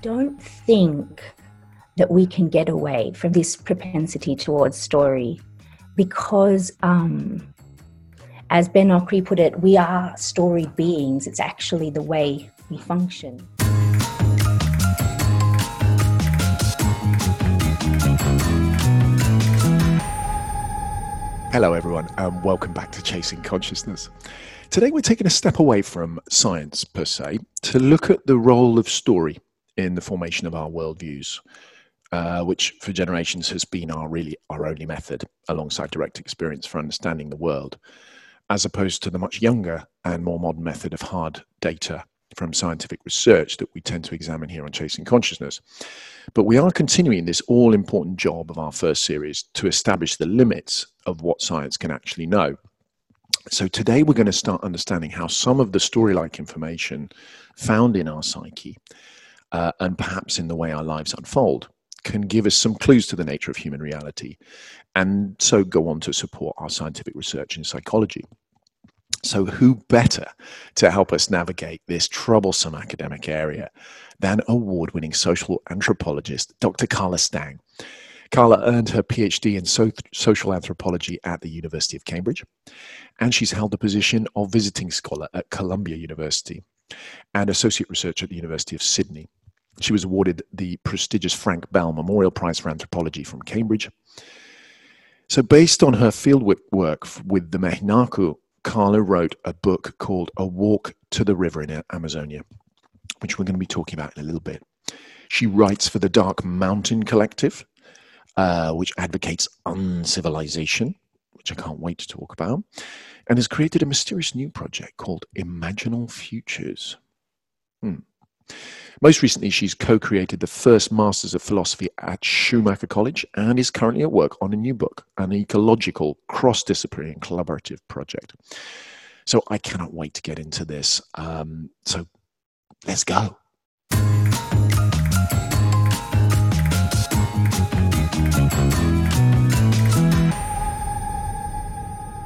don't think that we can get away from this propensity towards story because, um, as Ben Okri put it, we are storied beings. It's actually the way we function. Hello, everyone, and welcome back to Chasing Consciousness. Today, we're taking a step away from science per se to look at the role of story in the formation of our worldviews, uh, which for generations has been our really our only method, alongside direct experience for understanding the world, as opposed to the much younger and more modern method of hard data from scientific research that we tend to examine here on Chasing Consciousness. But we are continuing this all important job of our first series to establish the limits of what science can actually know. So today we're going to start understanding how some of the story like information found in our psyche uh, and perhaps in the way our lives unfold can give us some clues to the nature of human reality and so go on to support our scientific research in psychology. So, who better to help us navigate this troublesome academic area than award winning social anthropologist Dr. Carla Stang? Carla earned her PhD in so- social anthropology at the University of Cambridge, and she's held the position of visiting scholar at Columbia University and associate researcher at the University of Sydney. She was awarded the prestigious Frank Bell Memorial Prize for Anthropology from Cambridge. So, based on her fieldwork work with the Mehinaku, Carla wrote a book called A Walk to the River in Amazonia, which we're going to be talking about in a little bit. She writes for the Dark Mountain Collective, uh, which advocates uncivilization, which I can't wait to talk about, and has created a mysterious new project called Imaginal Futures. Hmm. Most recently, she's co created the first Masters of Philosophy at Schumacher College and is currently at work on a new book, an ecological, cross disciplinary, and collaborative project. So I cannot wait to get into this. Um, so let's go.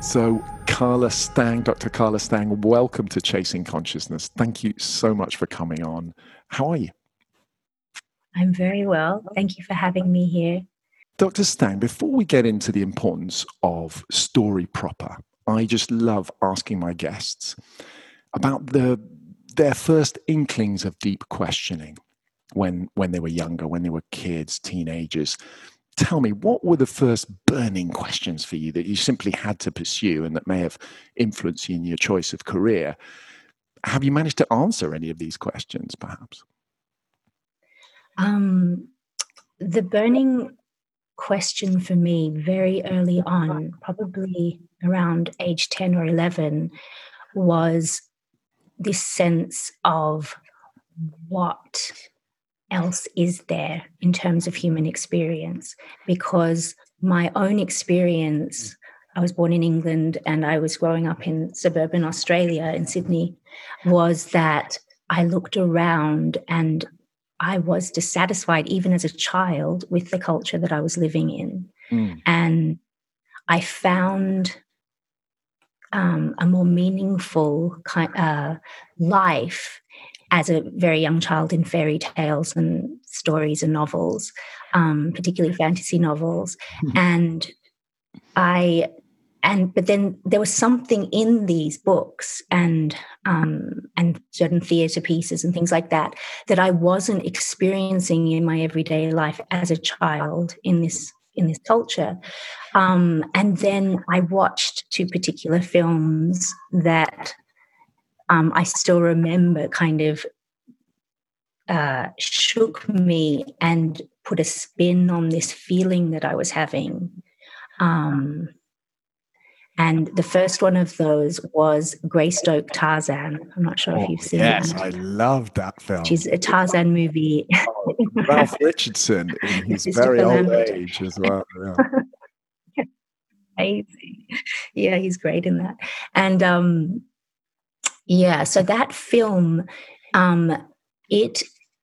So, Carla Stang, Dr. Carla Stang, welcome to Chasing Consciousness. Thank you so much for coming on. How are you? I'm very well. Thank you for having me here. Dr. Stang, before we get into the importance of story proper, I just love asking my guests about the their first inklings of deep questioning when when they were younger, when they were kids, teenagers tell me what were the first burning questions for you that you simply had to pursue and that may have influenced you in your choice of career? Have you managed to answer any of these questions perhaps? Um, the burning question for me very early on probably around age 10 or 11 was this sense of what else is there in terms of human experience because my own experience I was born in England and I was growing up in suburban Australia in Sydney was that I looked around and I was dissatisfied even as a child with the culture that I was living in. Mm. And I found um, a more meaningful kind, uh, life as a very young child in fairy tales and stories and novels, um, particularly fantasy novels. Mm-hmm. And I and but then there was something in these books and um, and certain theatre pieces and things like that that I wasn't experiencing in my everyday life as a child in this in this culture. Um, and then I watched two particular films that um, I still remember kind of uh, shook me and put a spin on this feeling that I was having. Um, and the first one of those was Greystoke Tarzan. I'm not sure oh, if you've seen yes, it. Yes, I love that film. She's a Tarzan movie. Oh, Ralph Richardson in his very old age as well. Yeah. Amazing. Yeah, he's great in that. And um, yeah, so that film, um, it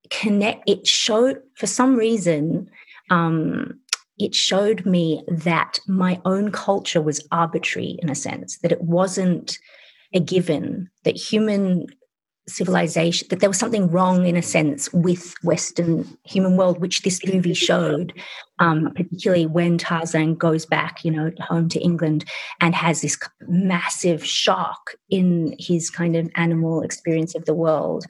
connect. It showed for some reason. Um, it showed me that my own culture was arbitrary in a sense, that it wasn't a given, that human civilization that there was something wrong in a sense with western human world which this movie showed um, particularly when tarzan goes back you know home to england and has this massive shock in his kind of animal experience of the world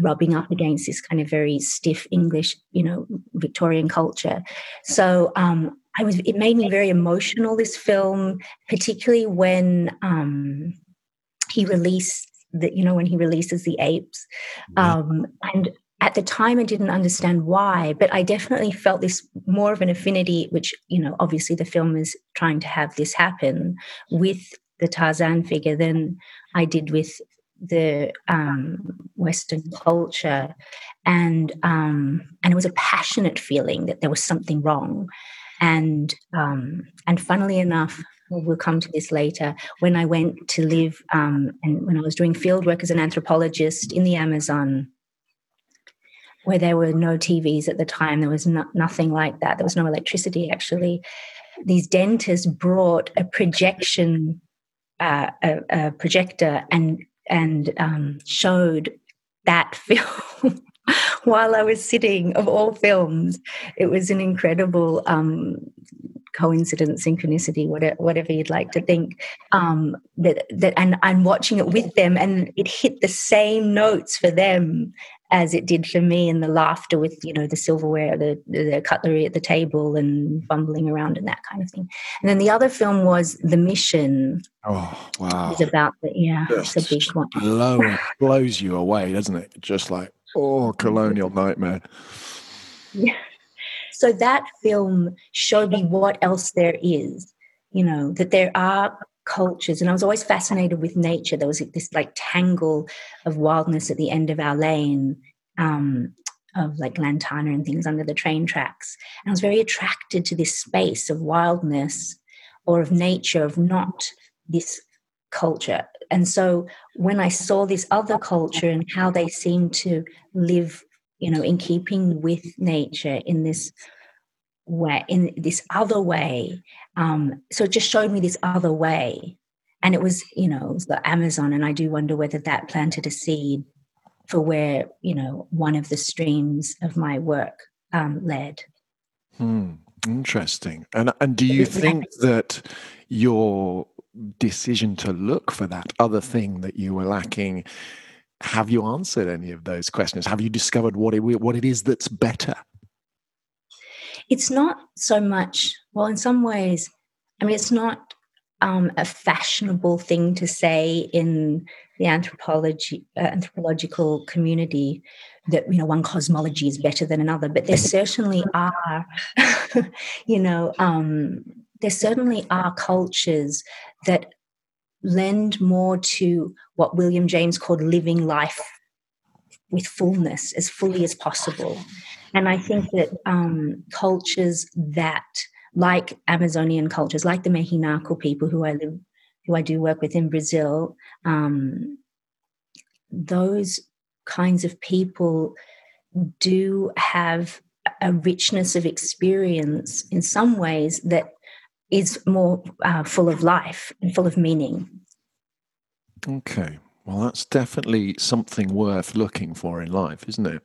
rubbing up against this kind of very stiff english you know victorian culture. So um, I was it made me very emotional this film particularly when um, he released that you know when he releases the apes. Um, and at the time i didn't understand why but i definitely felt this more of an affinity which you know obviously the film is trying to have this happen with the tarzan figure than i did with the um, western culture. And um, and it was a passionate feeling that there was something wrong. And um, and funnily enough we'll come to this later. When I went to live um, and when I was doing field work as an anthropologist in the Amazon, where there were no TVs at the time, there was no, nothing like that. There was no electricity actually. These dentists brought a projection, uh, a, a, projector, and and um, showed that film. while I was sitting, of all films, it was an incredible um, coincidence, synchronicity, whatever, whatever you'd like to think. Um, that that and I'm watching it with them, and it hit the same notes for them as it did for me, and the laughter with you know the silverware, the the cutlery at the table, and bumbling around and that kind of thing. And then the other film was The Mission. Oh wow! It's about the yeah, Just it's a big one. Blow, blows you away, doesn't it? Just like oh, colonial nightmare. Yeah. So that film showed me what else there is, you know, that there are cultures. And I was always fascinated with nature. There was this like tangle of wildness at the end of our lane. Um, of like lantana and things under the train tracks. And I was very attracted to this space of wildness or of nature, of not this culture. And so when I saw this other culture and how they seemed to live you know, in keeping with nature in this way, in this other way. Um, so it just showed me this other way. And it was, you know, was the Amazon. And I do wonder whether that planted a seed for where, you know, one of the streams of my work um, led. Hmm. Interesting. And and do you think that your decision to look for that other thing that you were lacking have you answered any of those questions? Have you discovered what it what it is that's better? It's not so much. Well, in some ways, I mean, it's not um, a fashionable thing to say in the anthropology uh, anthropological community that you know one cosmology is better than another but there certainly are you know um, there certainly are cultures that lend more to what William James called living life with fullness, as fully as possible. And I think that um, cultures that, like Amazonian cultures, like the Mehinaku people who I live, who I do work with in Brazil, um, those kinds of people do have a richness of experience in some ways that is more uh, full of life and full of meaning. Okay. Well, that's definitely something worth looking for in life, isn't it?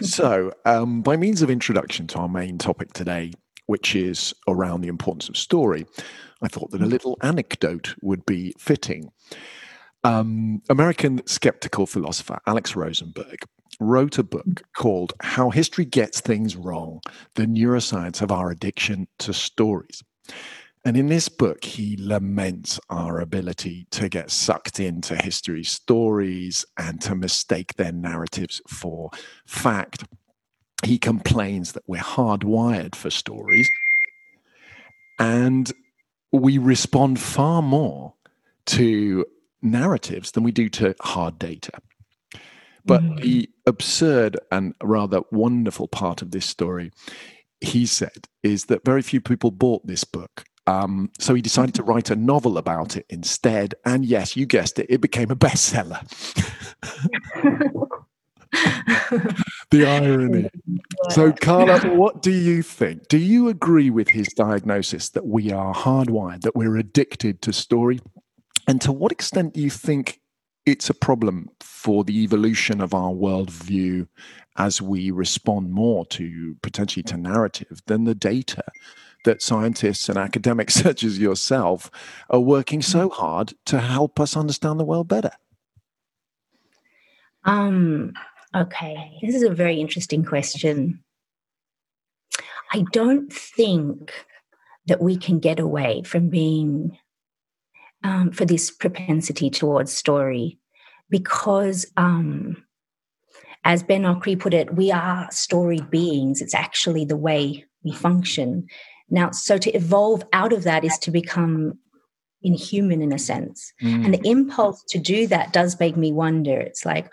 so, um, by means of introduction to our main topic today, which is around the importance of story, I thought that a mm. little anecdote would be fitting. Um, American skeptical philosopher Alex Rosenberg wrote a book called How History Gets Things Wrong The Neuroscience of Our Addiction to Stories. And in this book, he laments our ability to get sucked into history stories and to mistake their narratives for fact. He complains that we're hardwired for stories and we respond far more to narratives than we do to hard data. But mm. the absurd and rather wonderful part of this story he said is that very few people bought this book. Um, so he decided to write a novel about it instead. And yes, you guessed it, it became a bestseller. the irony. So, Carla, what do you think? Do you agree with his diagnosis that we are hardwired, that we're addicted to story? And to what extent do you think it's a problem for the evolution of our worldview as we respond more to potentially to narrative than the data that scientists and academics such as yourself are working so hard to help us understand the world better? Um, okay, this is a very interesting question. I don't think that we can get away from being um, for this propensity towards story because um, as ben okri put it we are storied beings. It's actually the way we function. Now so to evolve out of that is to become inhuman in a sense. Mm. and the impulse to do that does make me wonder. It's like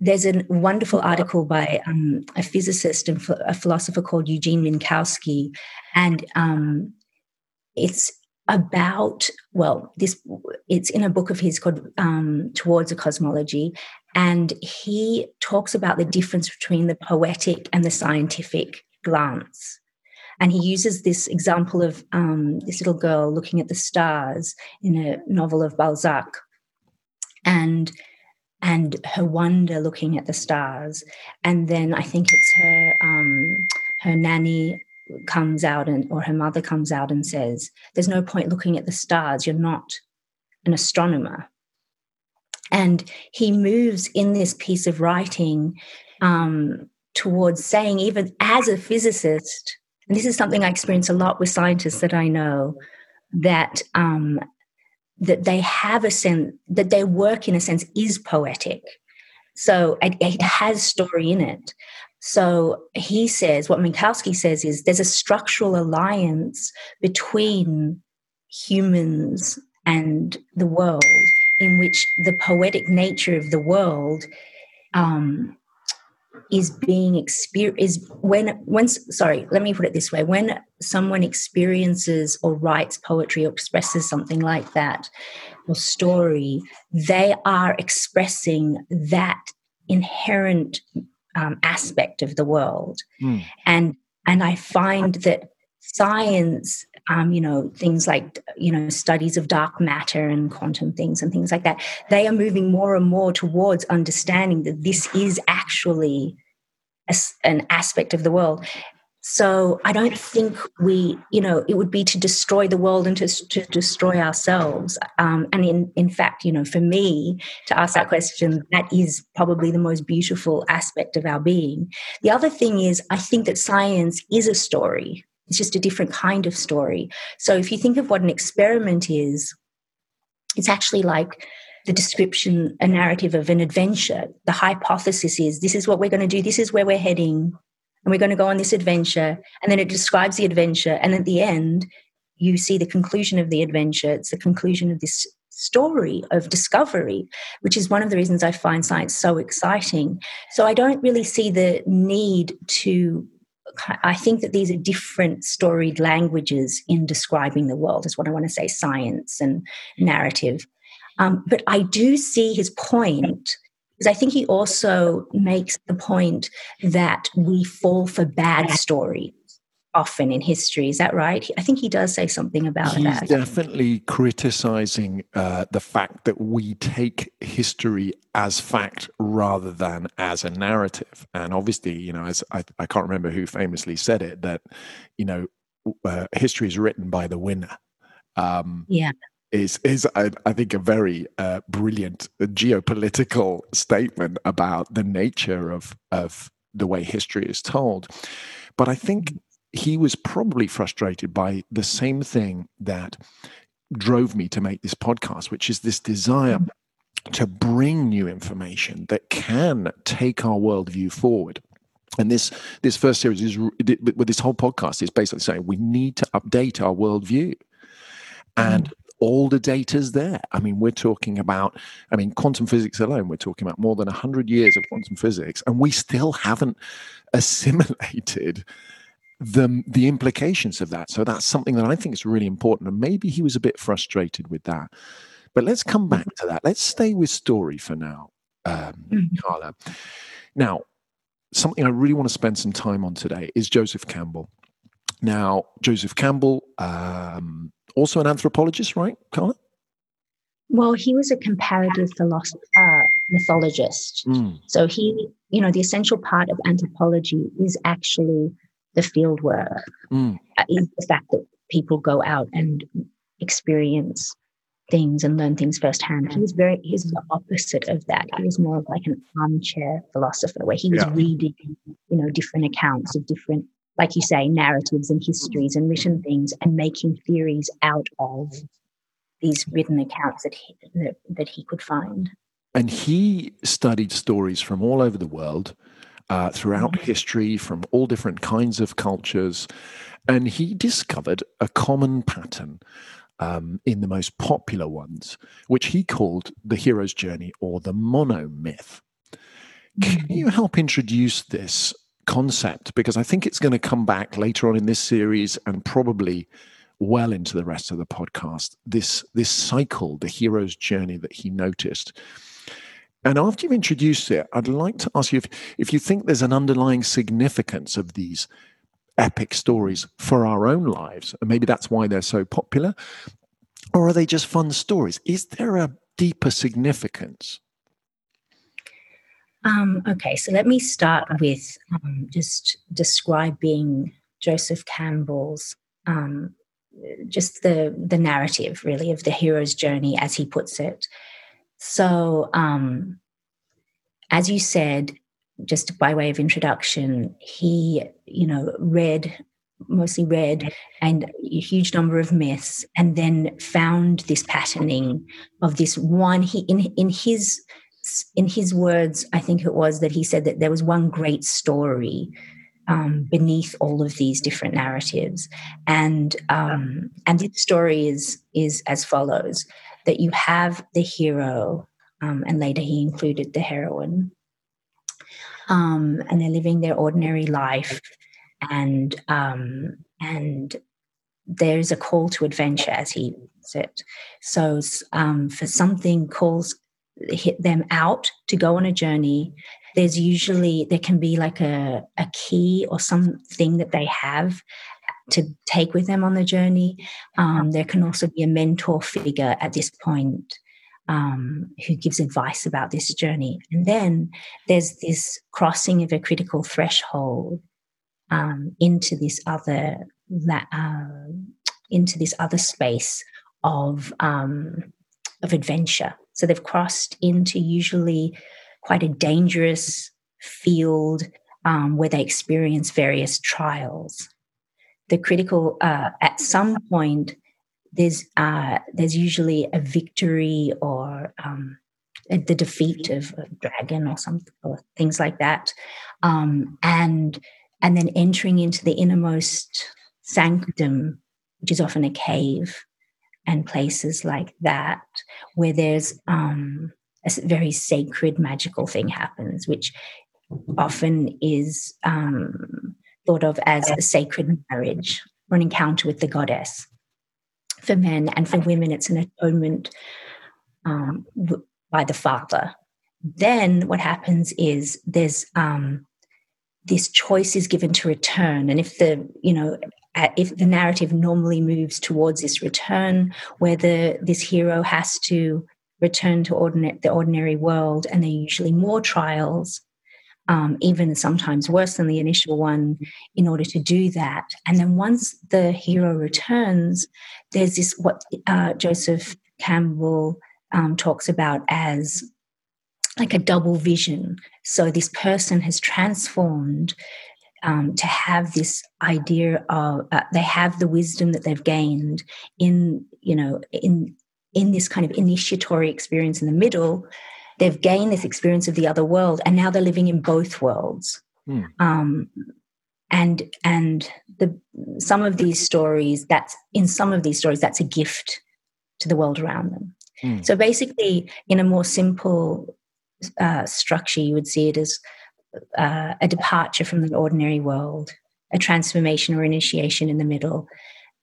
there's a wonderful article by um, a physicist and a philosopher called Eugene Minkowski, and um, it's about well, this it's in a book of his called um, Towards a Cosmology, and he talks about the difference between the poetic and the scientific glance. And he uses this example of um, this little girl looking at the stars in a novel of Balzac. And and her wonder looking at the stars. And then I think it's her um, her nanny comes out and or her mother comes out and says, "There's no point looking at the stars. You're not an astronomer." And he moves in this piece of writing um, towards saying, even as a physicist, and this is something I experience a lot with scientists that I know, that um, that they have a sense that their work in a sense is poetic so it, it, has story in it so he says what minkowski says is there's a structural alliance between humans and the world in which the poetic nature of the world um, is being experienced is when when sorry let me put it this way. When someone experiences or writes poetry or expresses something like that or story they are expressing that inherent um, aspect of the world mm. and and i find that science um, you know things like you know studies of dark matter and quantum things and things like that they are moving more and more towards understanding that this is actually a, an aspect of the world so i don't think we you know it would be to destroy the world and to, to destroy ourselves um, and in, in fact you know for me to ask that question that is probably the most beautiful aspect of our being the other thing is i think that science is a story it's just a different kind of story. So if you think of what an experiment is, it's actually like the description, a narrative of an adventure. The hypothesis is this is what we're going to do, this is where we're heading, and we're going to go on this adventure. And then it describes the adventure. And at the end, you see the conclusion of the adventure. It's the conclusion of this story of discovery, which is one of the reasons I find science so exciting. So I don't really see the need to I think that these are different storied languages in describing the world, is what I want to say science and narrative. Um, but I do see his point because I think he also makes the point that we fall for bad stories often in history. Is that right? I think he does say something about He's that. He's definitely criticizing uh, the fact that we take history as fact rather than as a narrative. And obviously, you know, as I, I can't remember who famously said it, that, you know, uh, history is written by the winner. Um, yeah. Is is I, think a very uh, brilliant geopolitical statement about the nature of of the way history is told, but I think he was probably frustrated by the same thing that drove me to make this podcast, which is this desire to bring new information that can take our worldview forward. And this this first series is with this whole podcast is basically saying we need to update our worldview, and mm. All the data's there. I mean, we're talking about, I mean, quantum physics alone. We're talking about more than hundred years of quantum physics, and we still haven't assimilated the the implications of that. So that's something that I think is really important. And maybe he was a bit frustrated with that. But let's come back to that. Let's stay with story for now, um, mm-hmm. Carla. Now, something I really want to spend some time on today is Joseph Campbell. Now, Joseph Campbell, um, also an anthropologist, right, Carla? Well, he was a comparative philosopher, uh, mythologist. Mm. So he, you know, the essential part of anthropology is actually the field work, mm. is the fact that people go out and experience things and learn things firsthand. He was very, he's the opposite of that. He was more of like an armchair philosopher where he was yeah. reading, you know, different accounts of different, like you say, narratives and histories and written things and making theories out of these written accounts that he, that, that he could find. And he studied stories from all over the world, uh, throughout mm-hmm. history, from all different kinds of cultures. And he discovered a common pattern um, in the most popular ones, which he called the hero's journey or the monomyth. Can mm-hmm. you help introduce this concept? Because I think it's going to come back later on in this series and probably well into the rest of the podcast this this cycle the hero's journey that he noticed and after you've introduced it i'd like to ask you if, if you think there's an underlying significance of these epic stories for our own lives and maybe that's why they're so popular or are they just fun stories is there a deeper significance um, okay so let me start with um, just describing joseph campbell's um, just the the narrative really of the hero's journey as he puts it. So um as you said just by way of introduction he you know read mostly read and a huge number of myths and then found this patterning of this one he in in his in his words i think it was that he said that there was one great story um, beneath all of these different narratives. And um, and this story is is as follows: that you have the hero, um, and later he included the heroine, um, and they're living their ordinary life, and um, and there's a call to adventure, as he said. So um, for something calls hit them out to go on a journey there's usually there can be like a, a key or something that they have to take with them on the journey. Um, there can also be a mentor figure at this point um, who gives advice about this journey. And then there's this crossing of a critical threshold um, into this other uh, into this other space of um, of adventure. So they've crossed into usually quite a dangerous field um, where they experience various trials. The critical, uh, at some point, there's uh, there's usually a victory or um, the defeat of a dragon or something or things like that, um, and and then entering into the innermost sanctum, which is often a cave, and places like that where there's um, a very sacred, magical thing happens, which often is um, thought of as a sacred marriage or an encounter with the goddess. For men and for women, it's an atonement um, by the father. Then what happens is there's um, this choice is given to return, and if the you know if the narrative normally moves towards this return, where the this hero has to return to the ordinary world, and there are usually more trials, um, even sometimes worse than the initial one, in order to do that. And then once the hero returns, there's this what uh, Joseph Campbell um, talks about as like a double vision. So this person has transformed um, to have this idea of uh, they have the wisdom that they've gained in you know in in this kind of initiatory experience in the middle, they've gained this experience of the other world, and now they're living in both worlds. Mm. Um, and and the some of these stories that's in some of these stories that's a gift to the world around them. Mm. So basically, in a more simple uh, structure, you would see it as uh, a departure from the ordinary world, a transformation or initiation in the middle,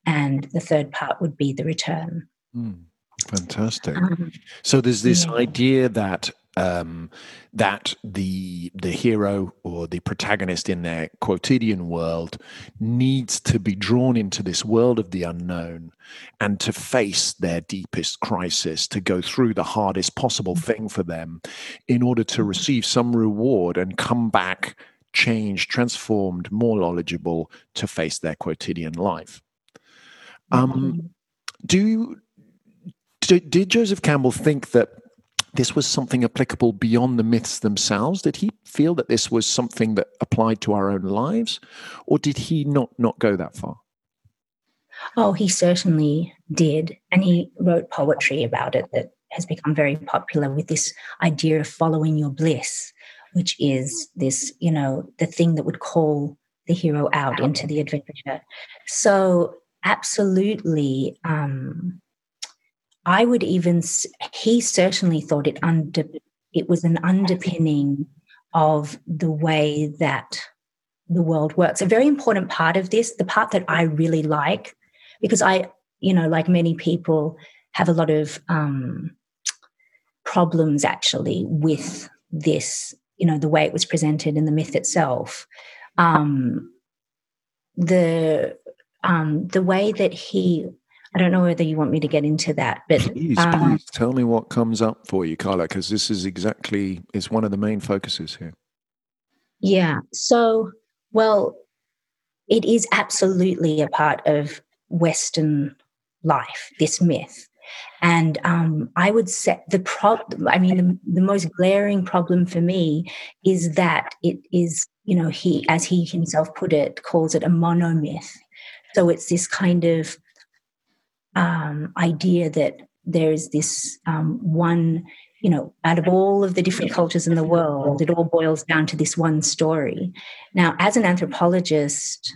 and the third part would be the return. Mm. Fantastic. Um, so there's this yeah. idea that um, that the the hero or the protagonist in their quotidian world needs to be drawn into this world of the unknown and to face their deepest crisis to go through the hardest possible mm-hmm. thing for them in order to mm-hmm. receive some reward and come back changed transformed more knowledgeable to face their quotidian life um, mm-hmm. do you did, did Joseph Campbell think that this was something applicable beyond the myths themselves? Did he feel that this was something that applied to our own lives, or did he not not go that far? Oh, he certainly did, and he wrote poetry about it that has become very popular with this idea of following your bliss, which is this, you know, the thing that would call the hero out into the adventure. So, absolutely, um, I would even, he certainly thought it under, it was an underpinning of the way that the world works. A very important part of this, the part that I really like, because I, you know, like many people, have a lot of um, problems actually with this, you know, the way it was presented in the myth itself. Um, the um, the way that he I don't know whether you want me to get into that, but please, um, please tell me what comes up for you, Carla, because this is exactly is one of the main focuses here. Yeah. So, well, it is absolutely a part of Western life. This myth, and um, I would say the problem. I mean, the, the most glaring problem for me is that it is, you know, he, as he himself put it, calls it a monomyth. So it's this kind of um, idea that there's this um, one, you know, out of all of the different cultures in the world, it all boils down to this one story. Now, as an anthropologist,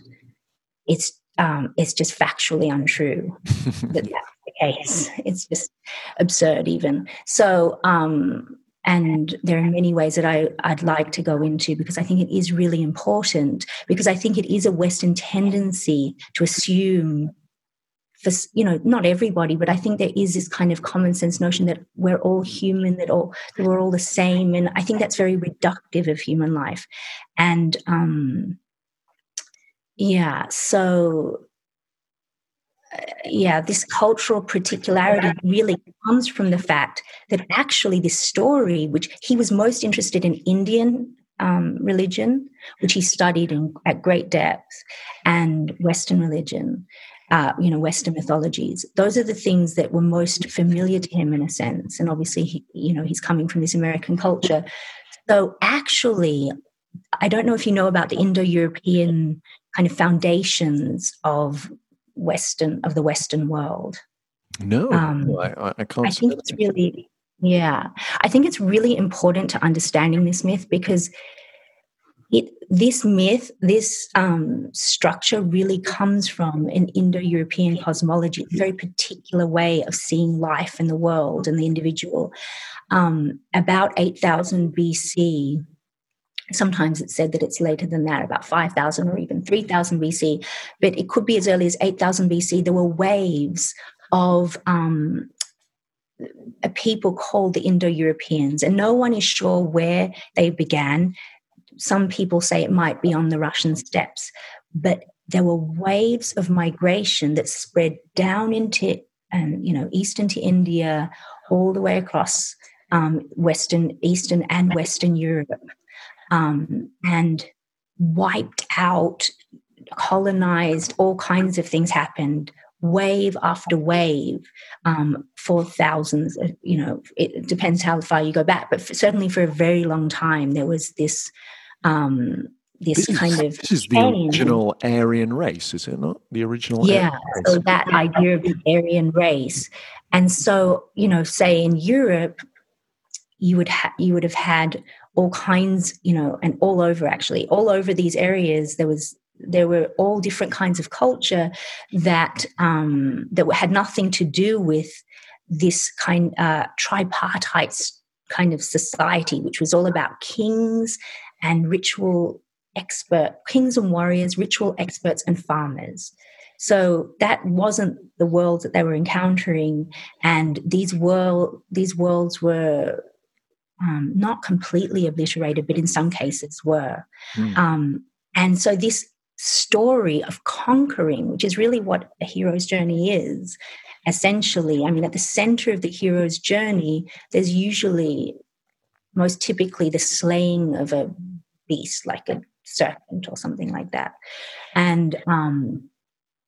it's um, it's just factually untrue that that's the case. It's just absurd, even. So, um, and there are many ways that I, I'd like to go into because I think it is really important because I think it is a Western tendency to assume for you know not everybody but i think there is this kind of common sense notion that we're all human that all that we're all the same and i think that's very reductive of human life. And um yeah so uh, yeah this cultural particularity really comes from the fact that actually this story which he was most interested in indian um, religion, which he studied in, at great depth, and Western religion uh, you know, Western mythologies. Those are the things that were most familiar to him in a sense. And obviously, he, you know, he's coming from this American culture. So actually, I don't know if you know about the Indo-European kind of foundations of Western of the Western world. No, um, I, I, can't. I think it's really, yeah, I think it's really important to understanding this myth because this myth, this um, structure really comes from an Indo European cosmology, a very particular way of seeing life and the world and the individual. Um, about 8000 BC, sometimes it's said that it's later than that, about 5000 or even 3000 BC, but it could be as early as 8000 BC. There were waves of um, a people called the Indo Europeans, and no one is sure where they began some people say it might be on the Russian steppes, but there were waves of migration that spread down into, um, you know, east into India, all the way across um, Western, Eastern, and Western Europe, um, and wiped out, colonized. All kinds of things happened wave after wave um, for thousands of, you know it depends how far you go back but for, certainly for a very long time there was this um, this, this kind of this is the original Aryan race, is it not? The original yeah. So that idea of the Aryan race, and so you know, say in Europe, you would ha- you would have had all kinds, you know, and all over actually, all over these areas, there was there were all different kinds of culture that um, that had nothing to do with this kind uh, tripartite kind of society, which was all about kings and ritual expert, kings and warriors, ritual experts, and farmers. So that wasn't the world that they were encountering, and these world these worlds were um, not completely obliterated, but in some cases were. Mm. Um, and so this story of conquering, which is really what a hero's journey is, essentially. I mean, at the center of the hero's journey, there's usually, most typically, the slaying of a beast, like a serpent or something like that. And um,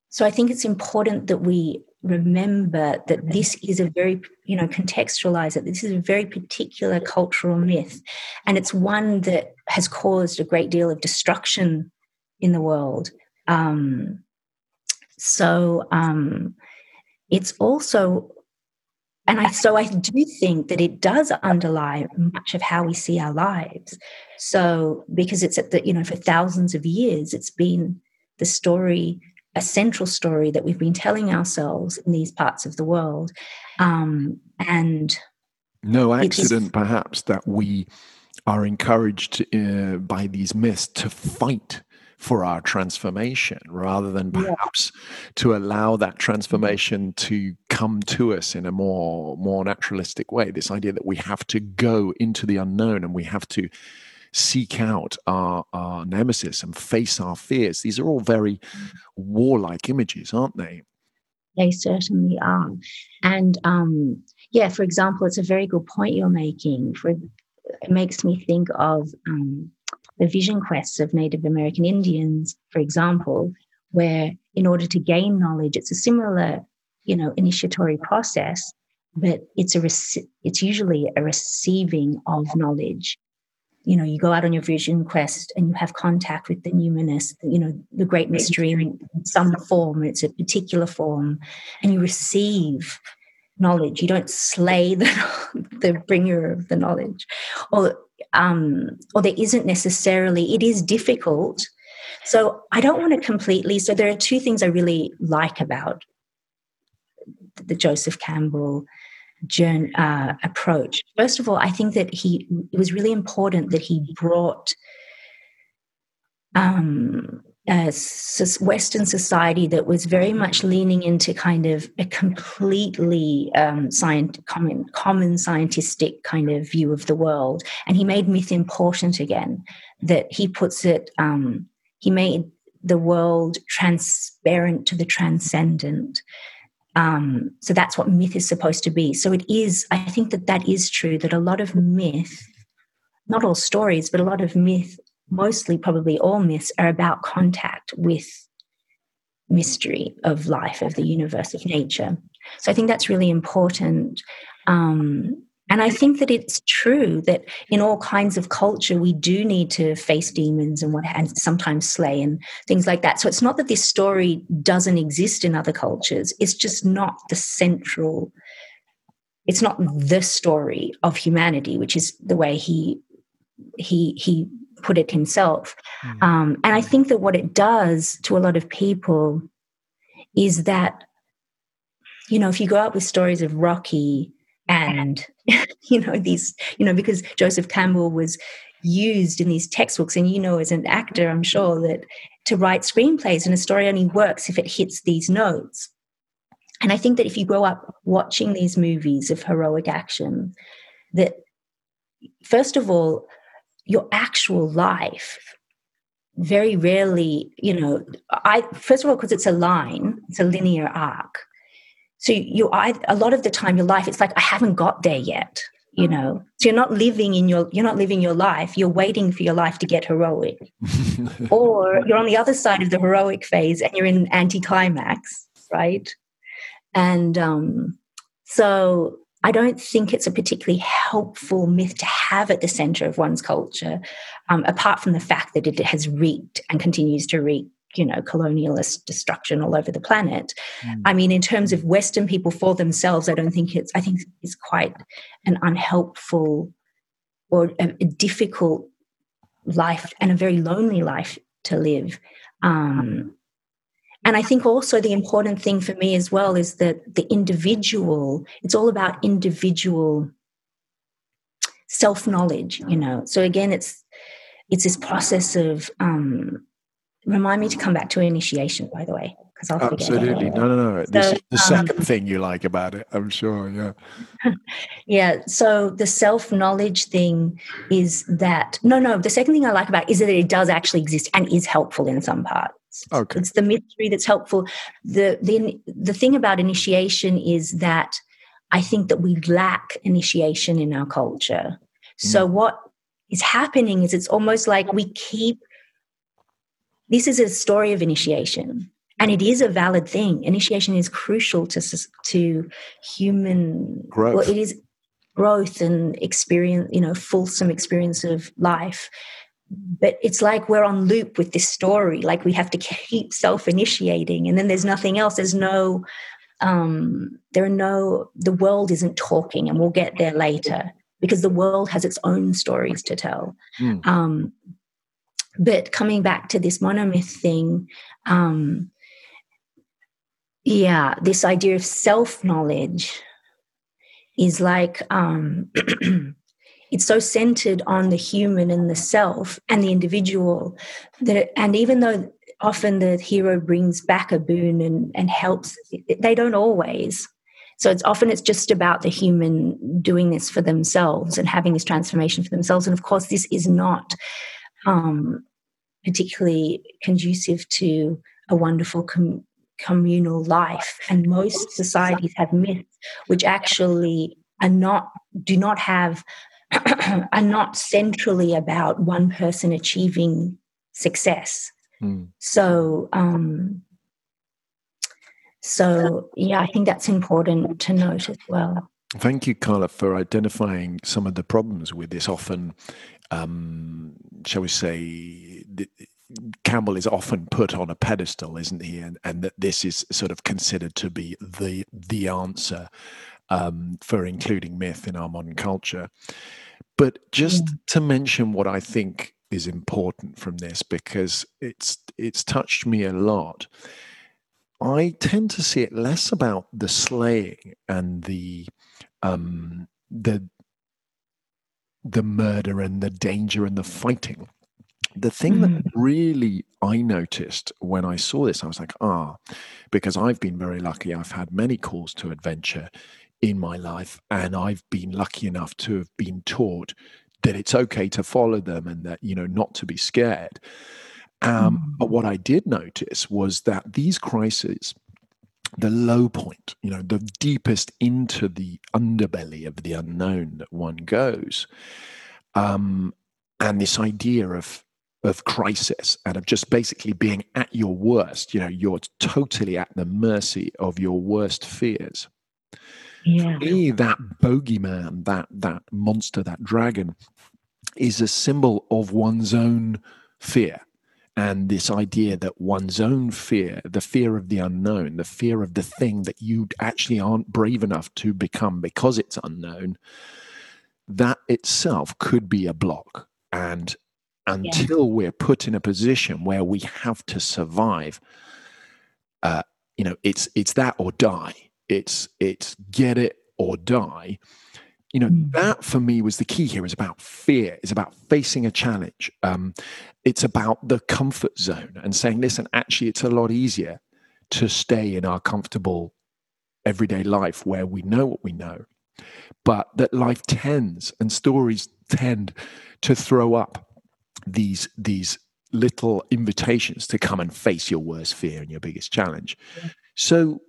so I think it's important that we remember that this is a very, you know, contextualize it. This is a very particular cultural myth. And it's one that has caused a great deal of destruction in the world. Um, so um, it's also, and I so I do think that it does underlie much of how we see our lives. So because it's at the you know for thousands of years, it's been the story, a central story that we've been telling ourselves in these parts of the world, um, and no accident perhaps that we are encouraged uh, by these myths to fight for our transformation rather than perhaps yeah. to allow that transformation to come to us in a more more naturalistic way. This idea that we have to go into the unknown and we have to seek out our, our nemesis and face our fears. These are all very warlike images aren't they? They certainly are. And um yeah for example it's a very good point you're making. For it makes me think of um the vision quests of Native American Indians, for example, where in order to gain knowledge, it's a similar, you know, initiatory process, but it's a rec- it's usually a receiving of knowledge. You know, you go out on your vision quest and you have contact with the numinous, you know, the great mystery in some form. It's a particular form, and you receive knowledge. You don't slay the, the bringer of the knowledge, or um, or there isn't necessarily, it is difficult. So I don't want to completely, so there are two things I really like about the Joseph Campbell journey, uh, approach. First of all, I think that he, it was really important that he brought um, Western society that was very much leaning into kind of a completely um, science, common, common scientific kind of view of the world. And he made myth important again, that he puts it, um, he made the world transparent to the transcendent. Um, so that's what myth is supposed to be. So it is, I think that that is true, that a lot of myth, not all stories, but a lot of myth mostly probably all myths are about contact with mystery of life, of the universe, of nature. So I think that's really important. Um, and I think that it's true that in all kinds of culture, we do need to face demons and what and sometimes slay and things like that. So it's not that this story doesn't exist in other cultures. It's just not the central. It's not the story of humanity, which is the way he he he put it himself. Mm. Um, and I think that what it does to a lot of people is that, you know, if you go out with stories of Rocky and, you know, these, you know, because Joseph Campbell was used in these textbooks, and you know, as an actor, I'm sure that to write screenplays and a story only works if it hits these notes. And I think that if you grow up watching these movies of heroic action, that first of all, your actual life very rarely you know i first of all because it's a line it's a linear arc. So you I, a lot of the time your life it's like i haven't got there yet you know? So you're not living in your you're not living your life you're waiting for your life to get heroic. Or you're on the other side of the heroic phase and you're in anticlimax right? And um so I don't think it's a particularly helpful myth to have at the center of one's culture, um, apart from the fact that it has wreaked and continues to wreak, you know, colonialist destruction all over the planet. Mm. I mean, in terms of Western people for themselves, I don't think it's, I think it's quite an unhelpful or a, a difficult life and a very lonely life to live. Um, and I think also the important thing for me as well is that the individual, it's all about individual self knowledge, you know. So again, it's it's this process of um, remind me to come back to initiation, by the way, because I'll forget. Absolutely. No, no, no. So, this is the um, second thing you like about it, I'm sure. Yeah. yeah. So the self knowledge thing is that, no, no, the second thing I like about it is that it does actually exist and is helpful in some parts. Okay. It's the mystery that's helpful. The, the, the thing about initiation is that I think that we lack initiation in our culture. So mm. what is happening is it's almost like we keep this is a story of initiation and it is a valid thing initiation is crucial to to human growth well, it is growth and experience you know fulsome experience of life but it's like we're on loop with this story like we have to keep self-initiating and then there's nothing else there's no um there are no the world isn't talking and we'll get there later because the world has its own stories to tell mm. um but coming back to this monomyth thing um yeah this idea of self knowledge is like um it's so centered on the human and the self and the individual that and even though often the hero brings back a boon and, and helps they don't always so it's often it's just about the human doing this for themselves and having this transformation for themselves and of course this is not um, particularly conducive to a wonderful com- communal life. And most societies have myths which actually are not do not have are not centrally about one person achieving success. Mm. So um, so yeah, I think that's important to note as well. Thank you, Carla, for identifying some of the problems with this often, um, shall we say, Campbell is often put on a pedestal, isn't he? And, and that this is sort of considered to be the the answer um, for including myth in our modern culture. But just yeah. to mention what I think is important from this, because it's it's touched me a lot. I tend to see it less about the slaying and the um, the the murder and the danger and the fighting the thing mm. that really I noticed when I saw this, I was like, ah, because I've been very lucky. I've had many calls to adventure in my life, and I've been lucky enough to have been taught that it's okay to follow them and that, you know, not to be scared. Um, mm. But what I did notice was that these crises, the low point, you know, the deepest into the underbelly of the unknown that one goes, um, and this idea of of crisis and of just basically being at your worst. You know, you're totally at the mercy of your worst fears. Yeah. For me, that bogeyman, that that monster, that dragon, is a symbol of one's own fear. And this idea that one's own fear, the fear of the unknown, the fear of the thing that you actually aren't brave enough to become because it's unknown, that itself could be a block. And until yeah. we're put in a position where we have to survive uh, you know it's it's that or die it's it's get it or die you know mm. that for me was the key here is about fear is about facing a challenge um, it's about the comfort zone and saying listen actually it's a lot easier to stay in our comfortable everyday life where we know what we know but that life tends and stories tend to throw up these these little invitations to come and face your worst fear and your biggest challenge. Yeah. So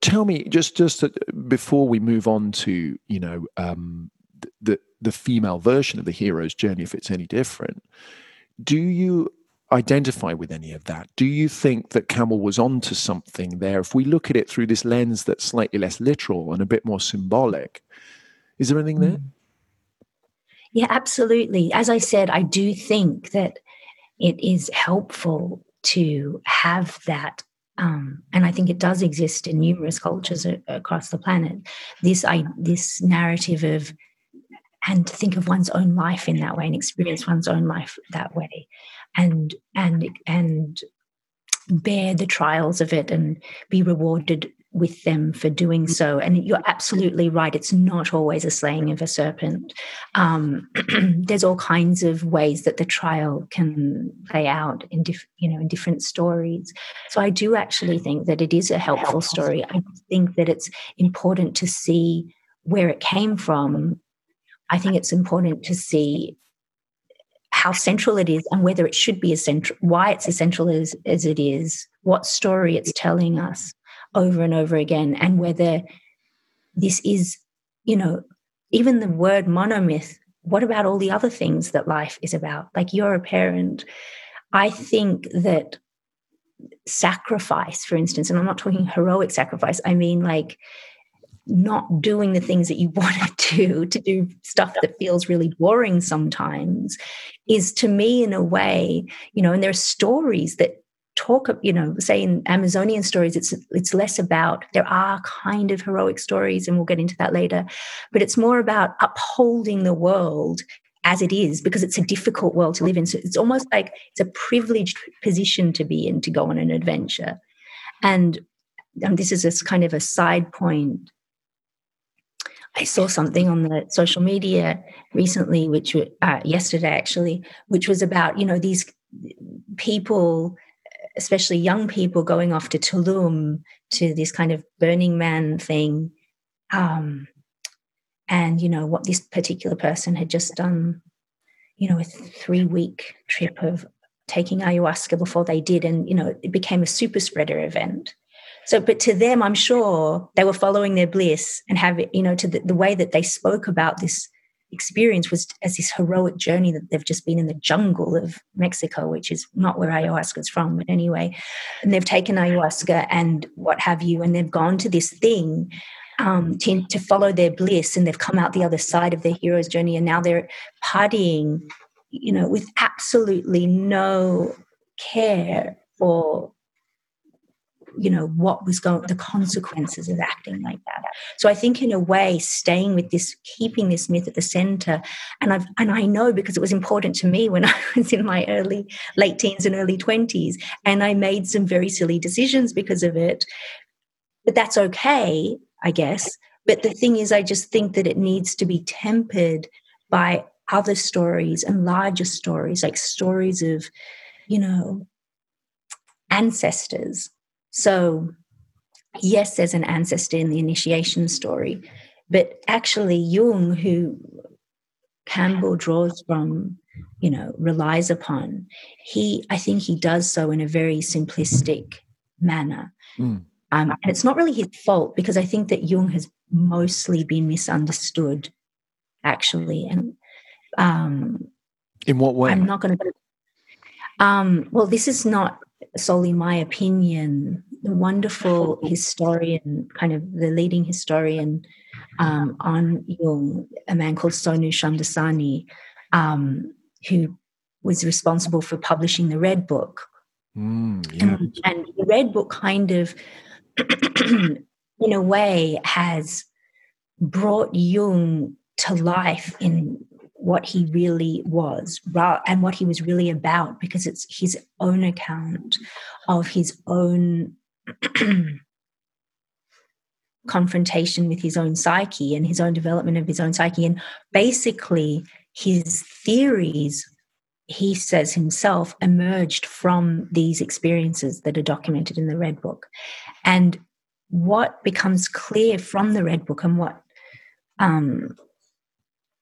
tell me just just before we move on to you know um, the the female version of the hero's journey if it's any different do you identify with any of that do you think that Campbell was onto something there if we look at it through this lens that's slightly less literal and a bit more symbolic is there anything there mm. Yeah, absolutely. As I said, I do think that it is helpful to have that. Um, and I think it does exist in numerous cultures a- across the planet. This I, this narrative of and think of one's own life in that way and experience one's own life that way, and and and bear the trials of it and be rewarded with them for doing so. And you're absolutely right; it's not always a slaying of a serpent. Um, there's all kinds of ways that the trial can play out in diff- you know in different stories. So I do actually think that it is a helpful story. I think that it's important to see where it came from. I think it's important to see how central it is and whether it should be essential, why it's essential as, as it is, what story it's telling us over and over again, and whether this is, you know, even the word monomyth, what about all the other things that life is about? Like you're a parent. I think that sacrifice, for instance, and I'm not talking heroic sacrifice, I mean like not doing the things that you want to do, to do stuff that feels really boring sometimes, is to me, in a way, you know, and there are stories that talk you know say in amazonian stories it's it's less about there are kind of heroic stories and we'll get into that later but it's more about upholding the world as it is because it's a difficult world to live in. So it's almost like it's a privileged position to be in to go on an adventure. And, and this is just kind of a side point. I saw something on the social media recently, which uh, yesterday actually, which was about you know these people, especially young people, going off to Tulum to this kind of Burning Man thing, um, and you know what this particular person had just done, you know, a three week trip of taking ayahuasca before they did, and you know it became a super spreader event. So, but to them, I'm sure they were following their bliss and have you know, to the, the way that they spoke about this experience was as this heroic journey that they've just been in the jungle of Mexico, which is not where ayahuasca is from, but anyway. And they've taken ayahuasca and what have you, and they've gone to this thing um, to, to follow their bliss, and they've come out the other side of their hero's journey, and now they're partying, you know, with absolutely no care for you know what was going the consequences of acting like that. So i think in a way staying with this keeping this myth at the center and i've and i know because it was important to me when i was in my early late teens and early 20s and i made some very silly decisions because of it. But that's okay i guess. But the thing is i just think that it needs to be tempered by other stories and larger stories like stories of you know ancestors so, yes, there's an ancestor in the initiation story, but actually, Jung, who Campbell draws from, you know, relies upon, he, I think he does so in a very simplistic manner. Mm. Um, and it's not really his fault because I think that Jung has mostly been misunderstood, actually. And um, in what way? I'm not going to. Um, well, this is not solely my opinion the wonderful historian, kind of the leading historian um, on Jung, a man called Sonu Shamdasani, um, who was responsible for publishing the Red Book. Mm, yeah. and, and the Red Book kind of, in a way, has brought Jung to life in what he really was and what he was really about because it's his own account of his own confrontation with his own psyche and his own development of his own psyche. And basically, his theories, he says himself, emerged from these experiences that are documented in the Red Book. And what becomes clear from the Red Book and what um,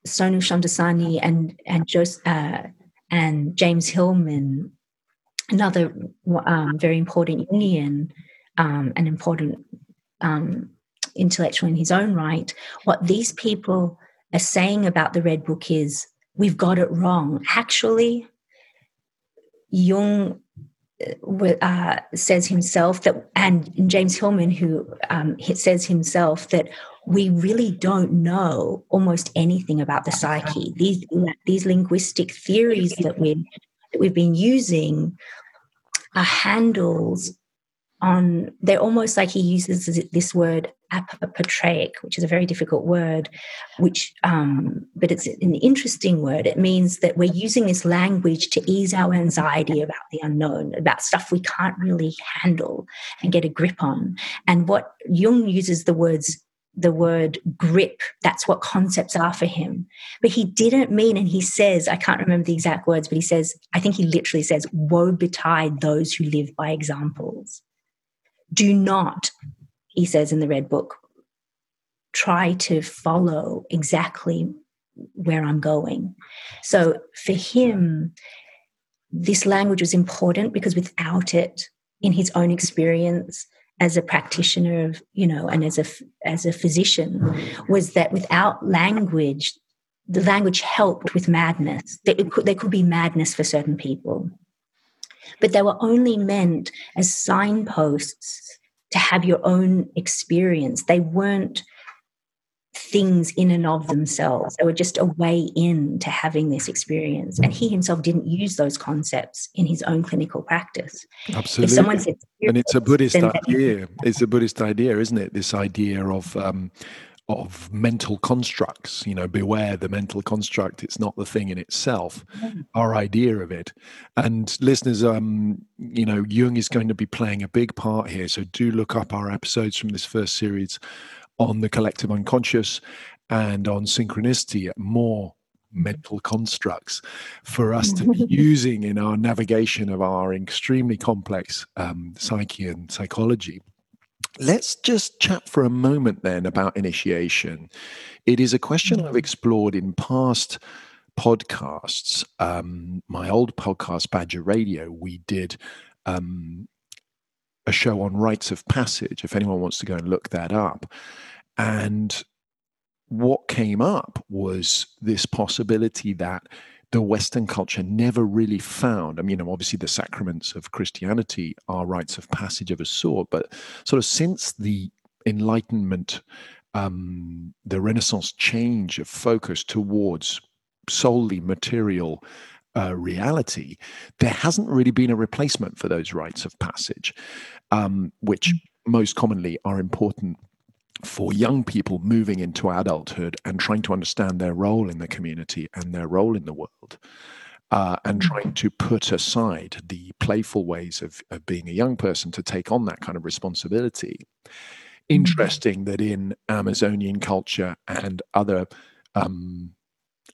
Sonu Shamdasani and and, uh, and James Hillman, another um, very important Jungian, um, an important um, intellectual in his own right, what these people are saying about the Red Book is we've got it wrong. Actually, Jung uh, says himself that, and James Hillman, who um, says himself that we really don't know almost anything about the psyche. These these linguistic theories that we that we've been using are handles on they're almost like he uses this word apotropaic which is a very difficult word which um, but it's an interesting word it means that we're using this language to ease our anxiety about the unknown about stuff we can't really handle and get a grip on and what jung uses the words the word grip. That's what concepts are for him. But he didn't mean, and he says, I can't remember the exact words, but he says, I think he literally says, Woe betide those who live by examples. Do not, he says in the Red Book, try to follow exactly where I'm going. So for him, this language was important because without it, in his own experience, as a practitioner of you know and as a as a physician was that without language the language helped with madness could, there could be madness for certain people but they were only meant as signposts to have your own experience they weren't things in and of themselves. They were just a way in to having this experience. And he himself didn't use those concepts in his own clinical practice. Absolutely. If someone said, and it's a Buddhist idea. It's a Buddhist idea, isn't it? This idea of um, of mental constructs. You know, beware the mental construct. It's not the thing in itself. Our idea of it. And listeners, um, you know, Jung is going to be playing a big part here. So do look up our episodes from this first series on the collective unconscious and on synchronicity more mental constructs for us to be using in our navigation of our extremely complex um, psyche and psychology. Let's just chat for a moment then about initiation. It is a question I've explored in past podcasts. Um, my old podcast, Badger Radio, we did um, a show on rites of passage, if anyone wants to go and look that up. And what came up was this possibility that the Western culture never really found. I mean, obviously the sacraments of Christianity are rites of passage of a sort, but sort of since the Enlightenment, um, the Renaissance change of focus towards solely material uh, reality, there hasn't really been a replacement for those rites of passage, um, which mm. most commonly are important for young people moving into adulthood and trying to understand their role in the community and their role in the world. Uh, and mm. trying to put aside the playful ways of, of being a young person to take on that kind of responsibility. Mm. Interesting that in Amazonian culture and other um,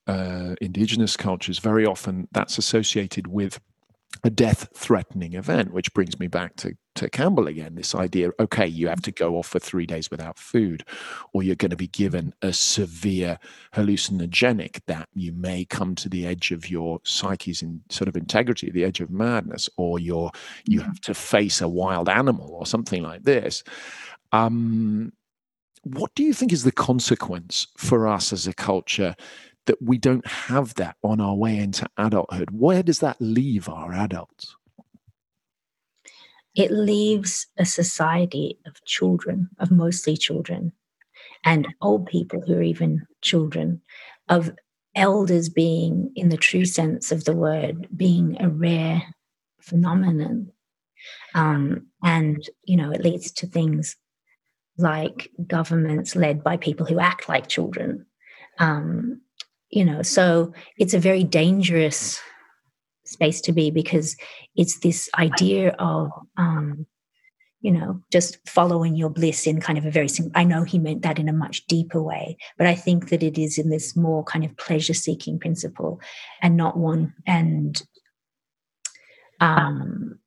uh, indigenous cultures, very often that's associated with a death threatening event, which brings me back to, to Campbell again this idea okay, you have to go off for three days without food, or you're going to be given a severe hallucinogenic that you may come to the edge of your psyche's in sort of integrity, the edge of madness, or you're, you mm-hmm. have to face a wild animal or something like this. Um, what do you think is the consequence for us as a culture that we don't have that on our way into adulthood. Where does that leave our adults? It leaves a society of children, of mostly children, and old people who are even children, of elders being, in the true sense of the word, being a rare phenomenon. Um, and, you know, it leads to things like governments led by people who act like children, um, you know so it's a very dangerous space to be because it's this idea of um, you know just following your bliss in kind of a very i know he meant that in a much deeper way but i think that it is in this more kind of pleasure seeking principle and not one and um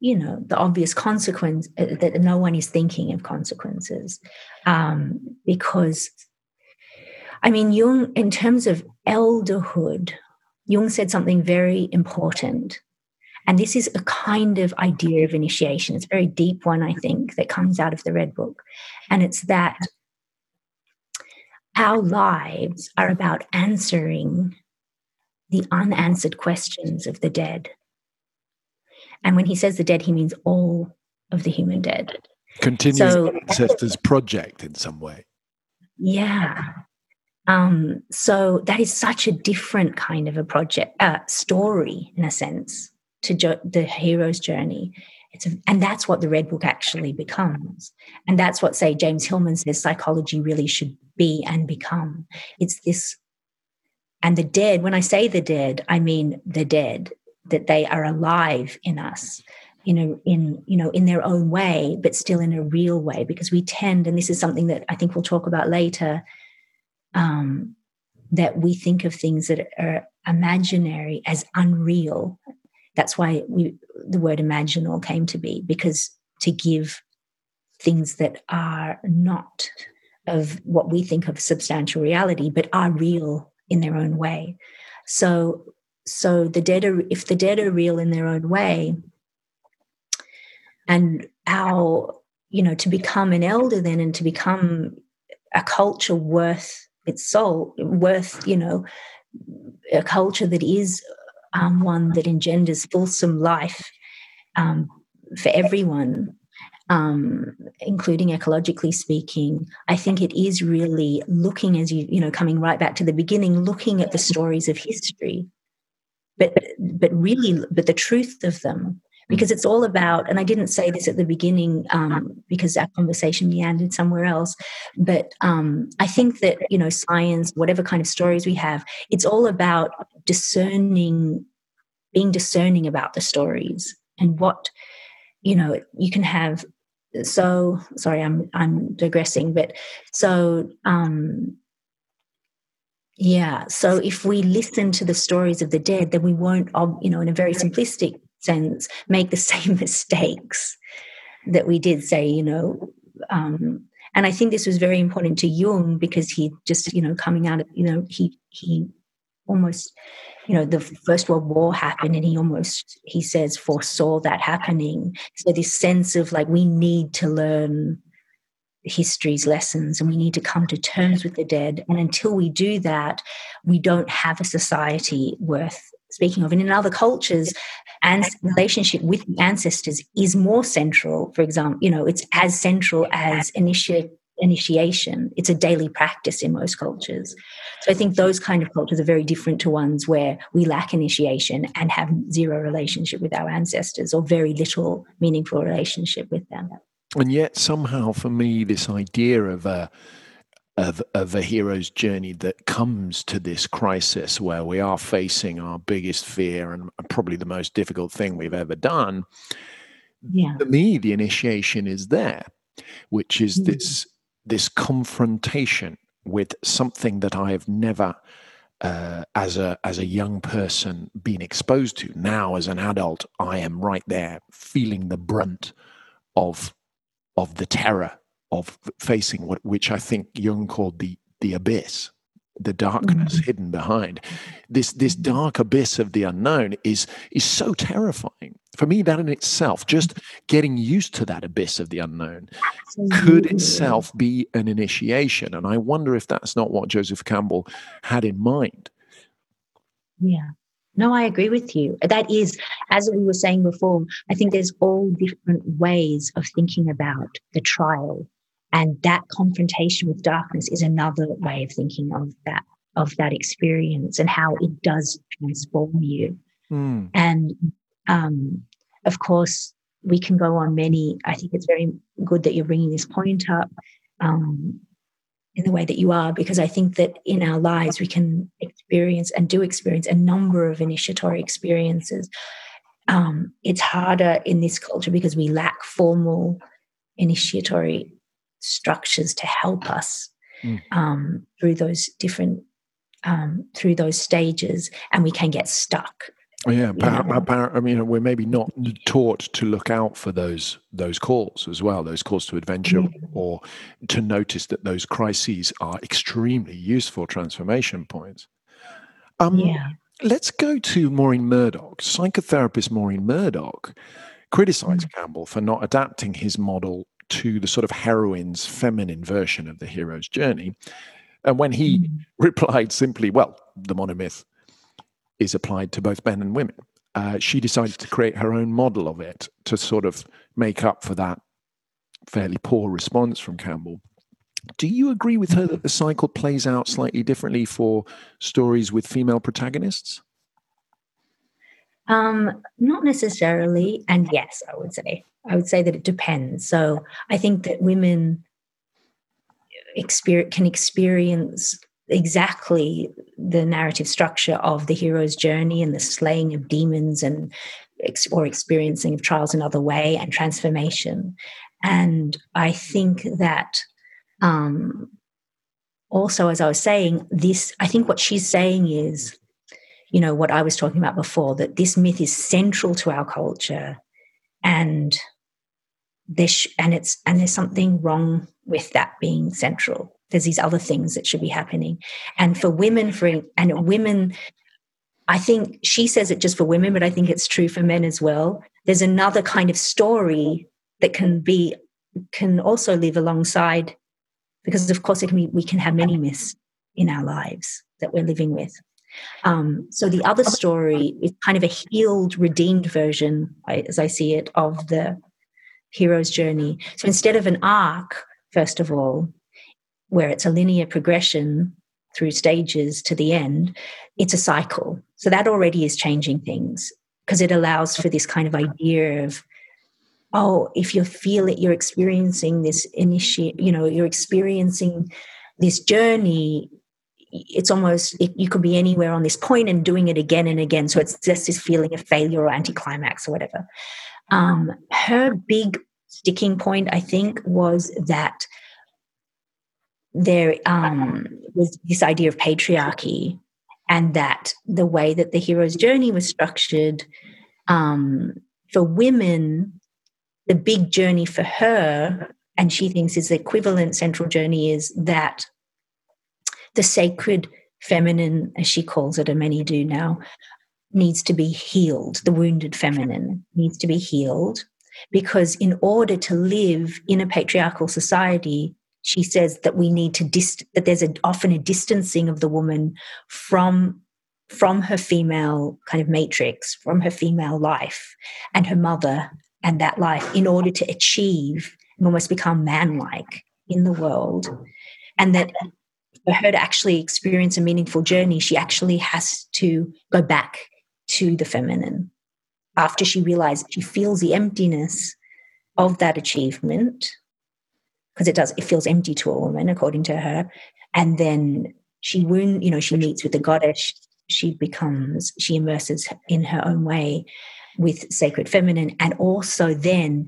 you know the obvious consequence uh, that no one is thinking of consequences um because I mean, Jung, in terms of elderhood, Jung said something very important. And this is a kind of idea of initiation. It's a very deep one, I think, that comes out of the Red Book. And it's that our lives are about answering the unanswered questions of the dead. And when he says the dead, he means all of the human dead. Continues so, ancestors project in some way. Yeah. Um, so that is such a different kind of a project uh, story in a sense to jo- the hero's journey. it's a, and that's what the red book actually becomes and that's what say james hillman says psychology really should be and become it's this and the dead when i say the dead i mean the dead that they are alive in us you know in you know in their own way but still in a real way because we tend and this is something that i think we'll talk about later um, that we think of things that are imaginary as unreal. That's why we the word imaginal came to be because to give things that are not of what we think of substantial reality but are real in their own way. So so the dead are if the dead are real in their own way and our you know to become an elder then and to become a culture worth its soul worth you know a culture that is um, one that engenders fulsome life um, for everyone um, including ecologically speaking, I think it is really looking as you, you know, coming right back to the beginning, looking at the stories of history, but but really, but the truth of them, because it's all about. And I didn't say this at the beginning um, because our conversation meandered somewhere else, but um, I think that you know, science, whatever kind of stories we have, it's all about discerning, being discerning about the stories and what you know you can have so sorry i'm i'm digressing but so um yeah so if we listen to the stories of the dead then we won't you know in a very simplistic sense make the same mistakes that we did say you know um and i think this was very important to jung because he just you know coming out of you know he he almost you know the first world war happened and he almost he says foresaw that happening. So this sense of like we need to learn history's lessons and we need to come to terms with the dead. And until we do that we don't have a society worth speaking of and in other cultures and relationship with the ancestors is more central for example you know it's as central as initiate initiation. It's a daily practice in most cultures. So I think those kind of cultures are very different to ones where we lack initiation and have zero relationship with our ancestors or very little meaningful relationship with them. And yet, somehow, for me, this idea of a of, of a hero's journey that comes to this crisis where we are facing our biggest fear and probably the most difficult thing we've ever done. Yeah. For me, the initiation is there, which is mm. this this confrontation with something that I have never, uh, as a as a young person, been exposed to. Now, as an adult, I am right there, feeling the brunt of of the terror of facing what, which I think Jung called the the abyss the darkness mm-hmm. hidden behind. This this mm-hmm. dark abyss of the unknown is is so terrifying. For me that in itself just getting used to that abyss of the unknown could itself be an initiation and i wonder if that's not what joseph campbell had in mind. Yeah. No i agree with you. That is as we were saying before i think there's all different ways of thinking about the trial and that confrontation with darkness is another way of thinking of that of that experience and how it does transform you mm. and um, of course we can go on many i think it's very good that you're bringing this point up um, in the way that you are because i think that in our lives we can experience and do experience a number of initiatory experiences um, it's harder in this culture because we lack formal initiatory structures to help us mm. um, through those different um, through those stages, and we can get stuck. Oh, yeah, I mean, we're maybe not taught to look out for those those calls as well, those calls to adventure, mm. or to notice that those crises are extremely useful transformation points. Um, yeah. Let's go to Maureen Murdock. Psychotherapist Maureen Murdock criticized mm. Campbell for not adapting his model to the sort of heroine's feminine version of the hero's journey. And when he mm. replied simply, well, the monomyth is applied to both men and women, uh, she decided to create her own model of it to sort of make up for that fairly poor response from Campbell. Do you agree with her that the cycle plays out slightly differently for stories with female protagonists? Um, not necessarily, and yes, I would say. I would say that it depends. So I think that women experience, can experience exactly the narrative structure of the hero's journey and the slaying of demons and or experiencing of trials another way and transformation. And I think that um, also, as I was saying, this, I think what she's saying is, you know, what I was talking about before, that this myth is central to our culture and this, and it's, and there's something wrong with that being central. There's these other things that should be happening. And for women, for, and women, I think she says it just for women, but I think it's true for men as well. There's another kind of story that can be, can also live alongside because of course it can be, we can have many myths in our lives that we're living with. Um, so the other story is kind of a healed, redeemed version, as I see it, of the hero's journey. So instead of an arc, first of all, where it's a linear progression through stages to the end, it's a cycle. So that already is changing things because it allows for this kind of idea of oh, if you feel it, you're experiencing this initiate, you know, you're experiencing this journey. It's almost it, you could be anywhere on this point and doing it again and again. So it's just this feeling of failure or anticlimax or whatever. Um, her big sticking point, I think, was that there um, was this idea of patriarchy and that the way that the hero's journey was structured um, for women the big journey for her, and she thinks is the equivalent central journey, is that the sacred feminine, as she calls it, and many do now, needs to be healed. The wounded feminine needs to be healed because, in order to live in a patriarchal society, she says that we need to dist- that there's a, often a distancing of the woman from from her female kind of matrix, from her female life and her mother and that life in order to achieve and almost become man-like in the world and that for her to actually experience a meaningful journey she actually has to go back to the feminine. After she realizes she feels the emptiness of that achievement because it does it feels empty to a woman according to her and then she wound you know she meets with the goddess she becomes she immerses in her own way with sacred feminine and also then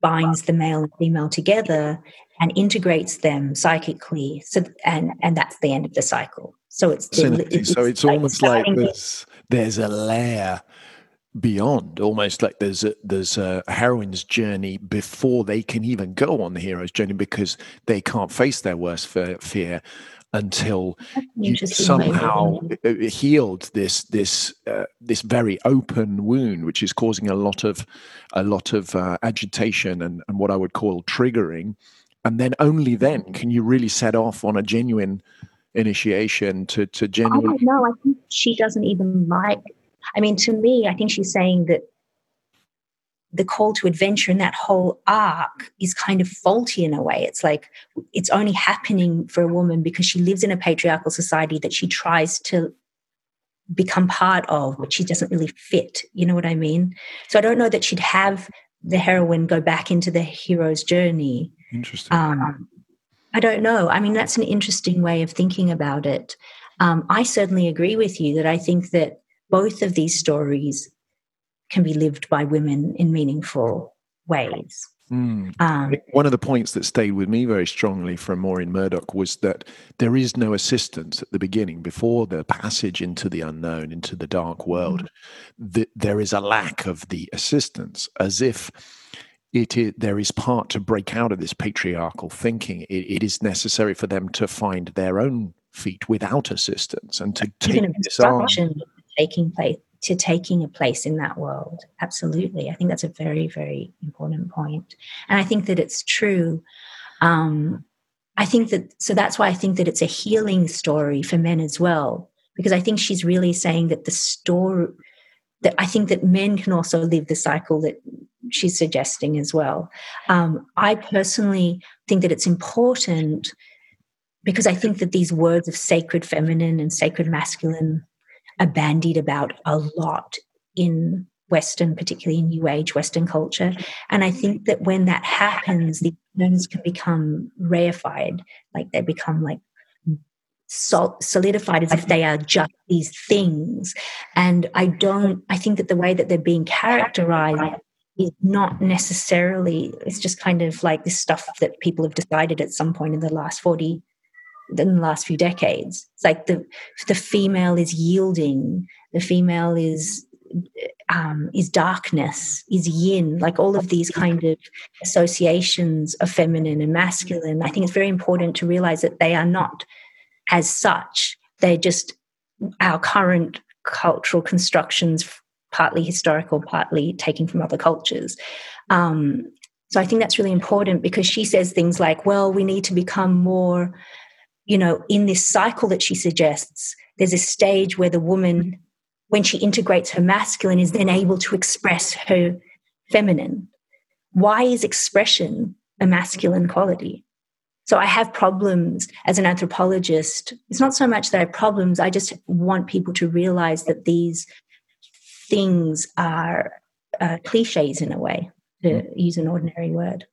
binds the male and female together and integrates them psychically so and and that's the end of the cycle. So it's, the, it's so it's, like almost like there's there's a layer beyond almost like there's a there's a heroine's journey before they can even go on the hero's journey because they can't face their worst fear until you somehow uh, healed this this uh, this very open wound, which is causing a lot of a lot of uh, agitation and, and what I would call triggering. And then only then can you really set off on a genuine initiation to to genuine. No, I think she doesn't even like. I mean, to me, I think she's saying that the call to adventure in that whole arc is kind of faulty in a way. It's like it's only happening for a woman because she lives in a patriarchal society that she tries to become part of, but she doesn't really fit. You know what I mean? So I don't know that she'd have the heroine go back into the hero's journey. Interesting. Um, I don't know. I mean, that's an interesting way of thinking about it. Um, I certainly agree with you that I think that both of these stories can be lived by women in meaningful ways. Mm. Um, One of the points that stayed with me very strongly from Maureen Murdock was that there is no assistance at the beginning, before the passage into the unknown, into the dark world. Mm. The, there is a lack of the assistance, as if it is, there is part to break out of this patriarchal thinking. It, it is necessary for them to find their own feet without assistance and to take this on. taking place to taking a place in that world. Absolutely. I think that's a very, very important point. And I think that it's true. Um, I think that, so that's why I think that it's a healing story for men as well, because I think she's really saying that the story, that I think that men can also live the cycle that she's suggesting as well. Um, I personally think that it's important because I think that these words of sacred feminine and sacred masculine are bandied about a lot in Western, particularly in New Age Western culture. And I think that when that happens, the terms can become reified, like they become like solidified as if they are just these things. And I don't, I think that the way that they're being characterized is not necessarily, it's just kind of like this stuff that people have decided at some point in the last 40, in the last few decades. It's like the, the female is yielding, the female is um, is darkness, is yin, like all of these kind of associations of feminine and masculine. I think it's very important to realize that they are not as such. They're just our current cultural constructions, partly historical, partly taken from other cultures. Um, so I think that's really important because she says things like, well, we need to become more, you know, in this cycle that she suggests, there's a stage where the woman when she integrates her masculine, is then able to express her feminine. Why is expression a masculine quality? So I have problems as an anthropologist. It's not so much that I have problems, I just want people to realize that these things are uh, cliches in a way, to mm. use an ordinary word.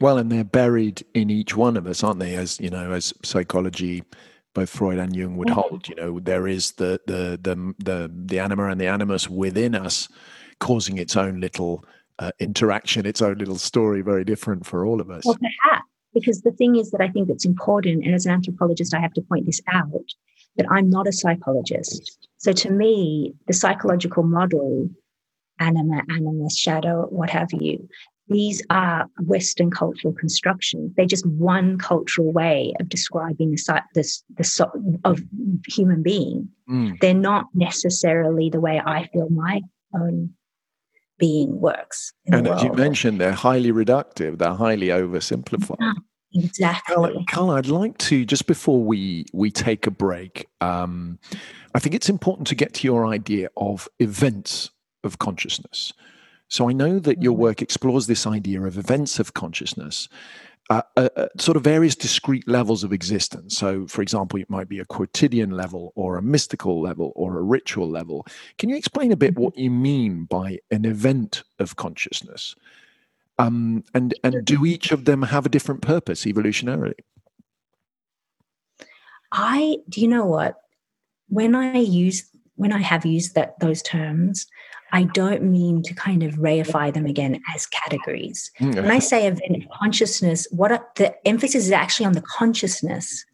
Well, and they're buried in each one of us, aren't they? As you know, as psychology both Freud and Jung would hold. You know, there is the the the the the anima and the animus within us, causing its own little uh, interaction, its own little story, very different for all of us. Well, perhaps because the thing is that I think that's important, and as an anthropologist, I have to point this out that I'm not a psychologist. So to me, the psychological model, anima, animus, shadow, what have you, these are Western cultural constructions. They're just one cultural way of describing the the, the of human being. Mm. They're not necessarily the way I feel my own being works. And as you mentioned, they're highly reductive. They're highly oversimplified. Yeah, exactly. Carla, I'd like to just before we we take a break. Um, I think it's important to get to your idea of events of consciousness. So I know that your mm-hmm. work explores this idea of events of consciousness. Uh, uh, uh, sort of various discrete levels of existence. So, for example, it might be a quotidian level or a mystical level or a ritual level. Can you explain a bit mm-hmm. what you mean by an event of consciousness? Um, and and do each of them have a different purpose evolutionarily? I do you know what when I use when I have used that those terms, I don't mean to kind of reify them again as categories. Mm, when I say event consciousness, what are, the emphasis is actually on the consciousness.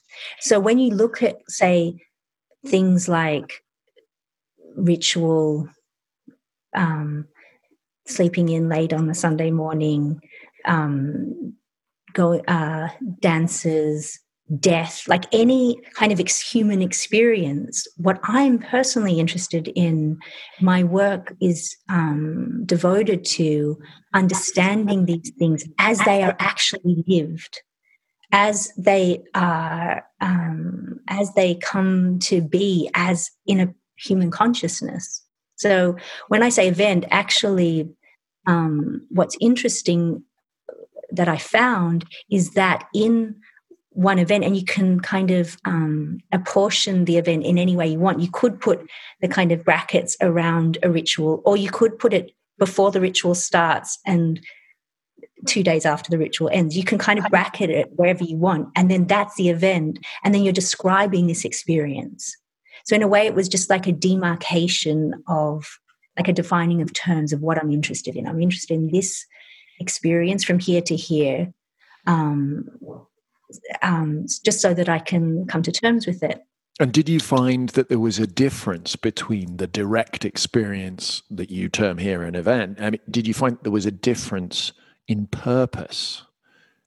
So when you look at, say, things like ritual, um, sleeping in late on a Sunday morning, um, go uh, dances, death, like any kind of ex- human experience. What I'm personally interested in, my work is um, devoted to understanding these things as they are actually lived, as they are, um, as they come to be, as in a human consciousness. So when I say event, actually, um, what's interesting that I found is that in one event and you can kind of um, apportion the event in any way you want. You could put the kind of brackets around a ritual, or you could put it before the ritual starts and two days after the ritual ends. You can kind of bracket it wherever you want. And then that's the event. And then you're describing this experience. So, in a way, it was just like a demarcation of, like a defining of terms of what I'm interested in. I'm interested in this experience from here to here. Um, um, just so that I can come to terms with it. And did you find that there was a difference between the direct experience that you term here an event? I mean, did you find there was a difference in purpose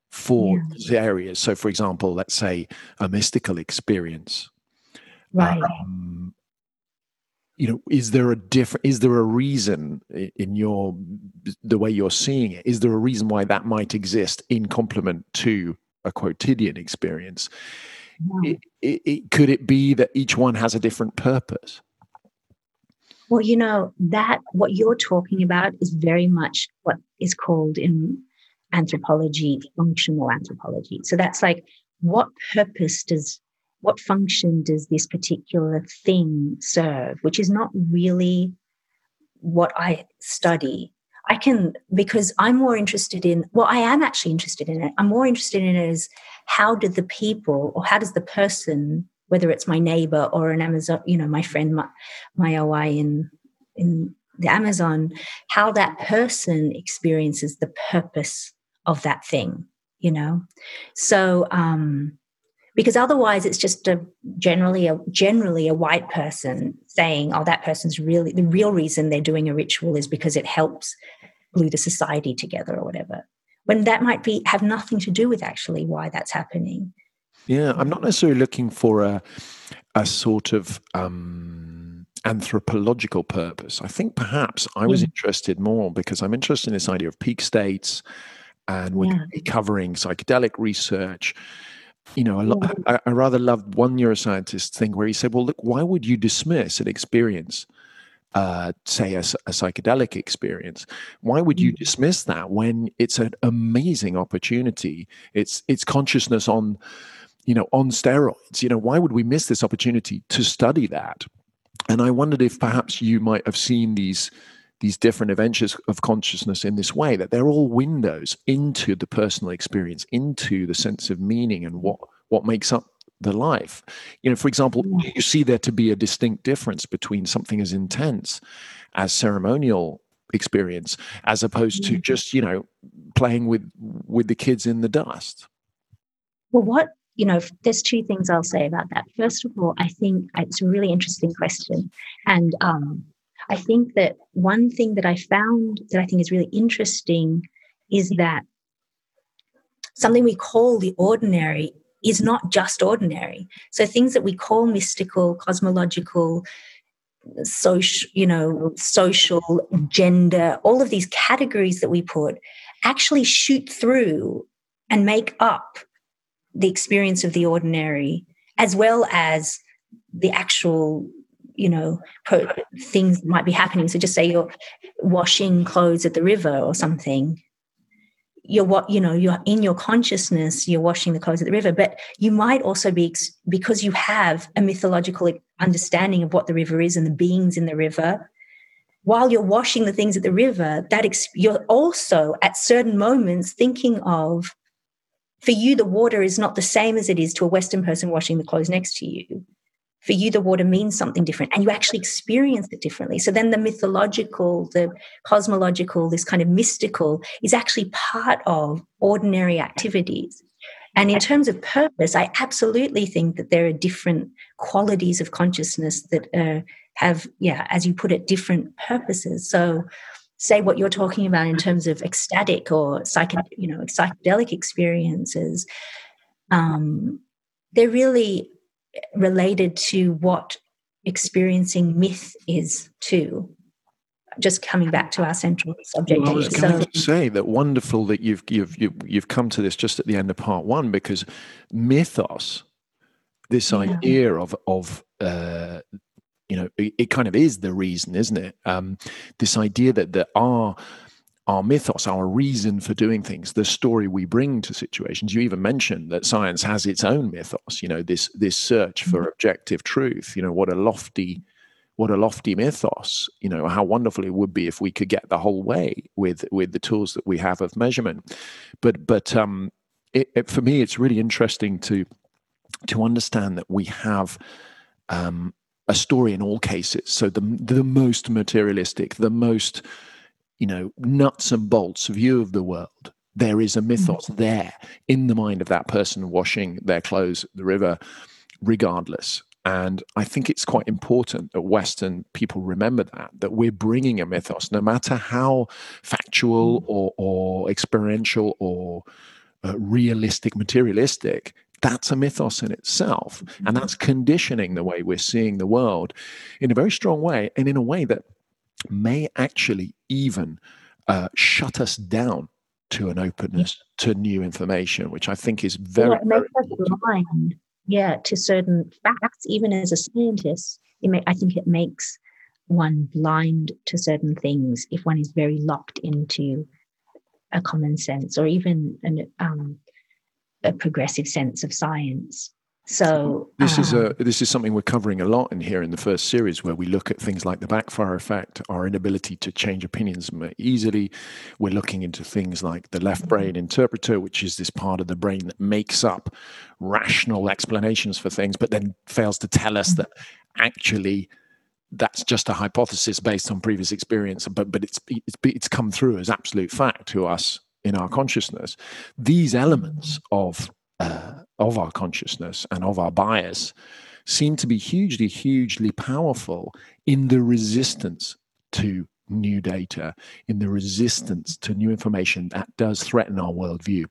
for yeah. these areas? So, for example, let's say a mystical experience. Right. Um, you know, is there a different? Is there a reason in your the way you're seeing it? Is there a reason why that might exist in complement to a quotidian experience. Yeah. It, it, it, could it be that each one has a different purpose? Well, you know, that what you're talking about is very much what is called in anthropology functional anthropology. So that's like, what purpose does, what function does this particular thing serve, which is not really what I study. I can, because I'm more interested in, well, I am actually interested in it. I'm more interested in it as how did the people or how does the person, whether it's my neighbor or an Amazon, you know, my friend, my, my OI in, in the Amazon, how that person experiences the purpose of that thing, you know? So, um, because otherwise it's just a generally a generally a white person saying oh that person's really the real reason they're doing a ritual is because it helps glue the society together or whatever when that might be have nothing to do with actually why that's happening. Yeah i'm not necessarily looking for a a sort of um anthropological purpose. I think perhaps i was interested more because i'm interested in this idea of peak states and we're yeah. covering psychedelic research. You know, lot, I, I, rather loved one neuroscientist thing where he said, "Well, look, why would you dismiss an experience, uh, say a, a, psychedelic experience? Why would you mm. dismiss that when it's an amazing opportunity? It's it's consciousness on, you know, on steroids. You know, why would we miss this opportunity to study that? And I wondered if perhaps you might have seen these." these different adventures of consciousness in this way that they're all windows into the personal experience into the sense of meaning and what what makes up the life. You know for example you see there to be a distinct difference between something as intense as ceremonial experience as opposed to just you know playing with with the kids in the dust. Well what you know there's two things i'll say about that. First of all i think it's a really interesting question. And um, I think that one thing that I found that I think is really interesting is that something we call the ordinary is not just ordinary. So things that we call mystical, cosmological, social, you know, social, gender, all of these categories that we put actually shoot through and make up the experience of the ordinary as well as the actual you know pro- things might be happening so just say you're washing clothes at the river or something you're what you know you're in your consciousness you're washing the clothes at the river but you might also be because you have a mythological understanding of what the river is and the beings in the river while you're washing the things at the river that ex- you're also at certain moments thinking of for you the water is not the same as it is to a western person washing the clothes next to you for you the water means something different and you actually experience it differently. So then the mythological the cosmological this kind of mystical is actually part of ordinary activities. And in terms of purpose i absolutely think that there are different qualities of consciousness that uh, have yeah as you put it different purposes. So say what you're talking about in terms of ecstatic or psycho, you know psychedelic experiences um, they're really related to what experiencing myth is too just coming back to our central subject well, I was going so, to say that wonderful that you've, you've you've you've come to this just at the end of part one because mythos, this yeah. idea of of uh, you know it, it, kind of is the reason, isn't it? Um, this idea that there are our mythos, our reason for doing things, the story we bring to situations. You even mentioned that science has its own mythos. You know, this this search for mm-hmm. objective truth. You know, what a lofty, what a lofty mythos. You know, how wonderful it would be if we could get the whole way with with the tools that we have of measurement. But but um, it, it, for me, it's really interesting to to understand that we have um, a story in all cases. So the the most materialistic, the most you know, nuts and bolts view of the world, there is a mythos mm-hmm. there in the mind of that person washing their clothes at the river, regardless. And I think it's quite important that Western people remember that, that we're bringing a mythos, no matter how factual mm-hmm. or, or experiential or uh, realistic, materialistic, that's a mythos in itself. And mm-hmm. that's conditioning the way we're seeing the world in a very strong way and in a way that may actually even uh, shut us down to an openness to new information, which I think is very, yeah, it makes us blind, yeah, to certain facts. Even as a scientist, it may, I think it makes one blind to certain things if one is very locked into a common sense or even an, um, a progressive sense of science. So this is a um, this is something we're covering a lot in here in the first series, where we look at things like the backfire effect, our inability to change opinions easily. We're looking into things like the left brain interpreter, which is this part of the brain that makes up rational explanations for things, but then fails to tell us that actually that's just a hypothesis based on previous experience, but but it's it's it's come through as absolute fact to us in our consciousness. These elements of uh, of our consciousness and of our bias seem to be hugely, hugely powerful in the resistance to new data, in the resistance to new information that does threaten our worldview.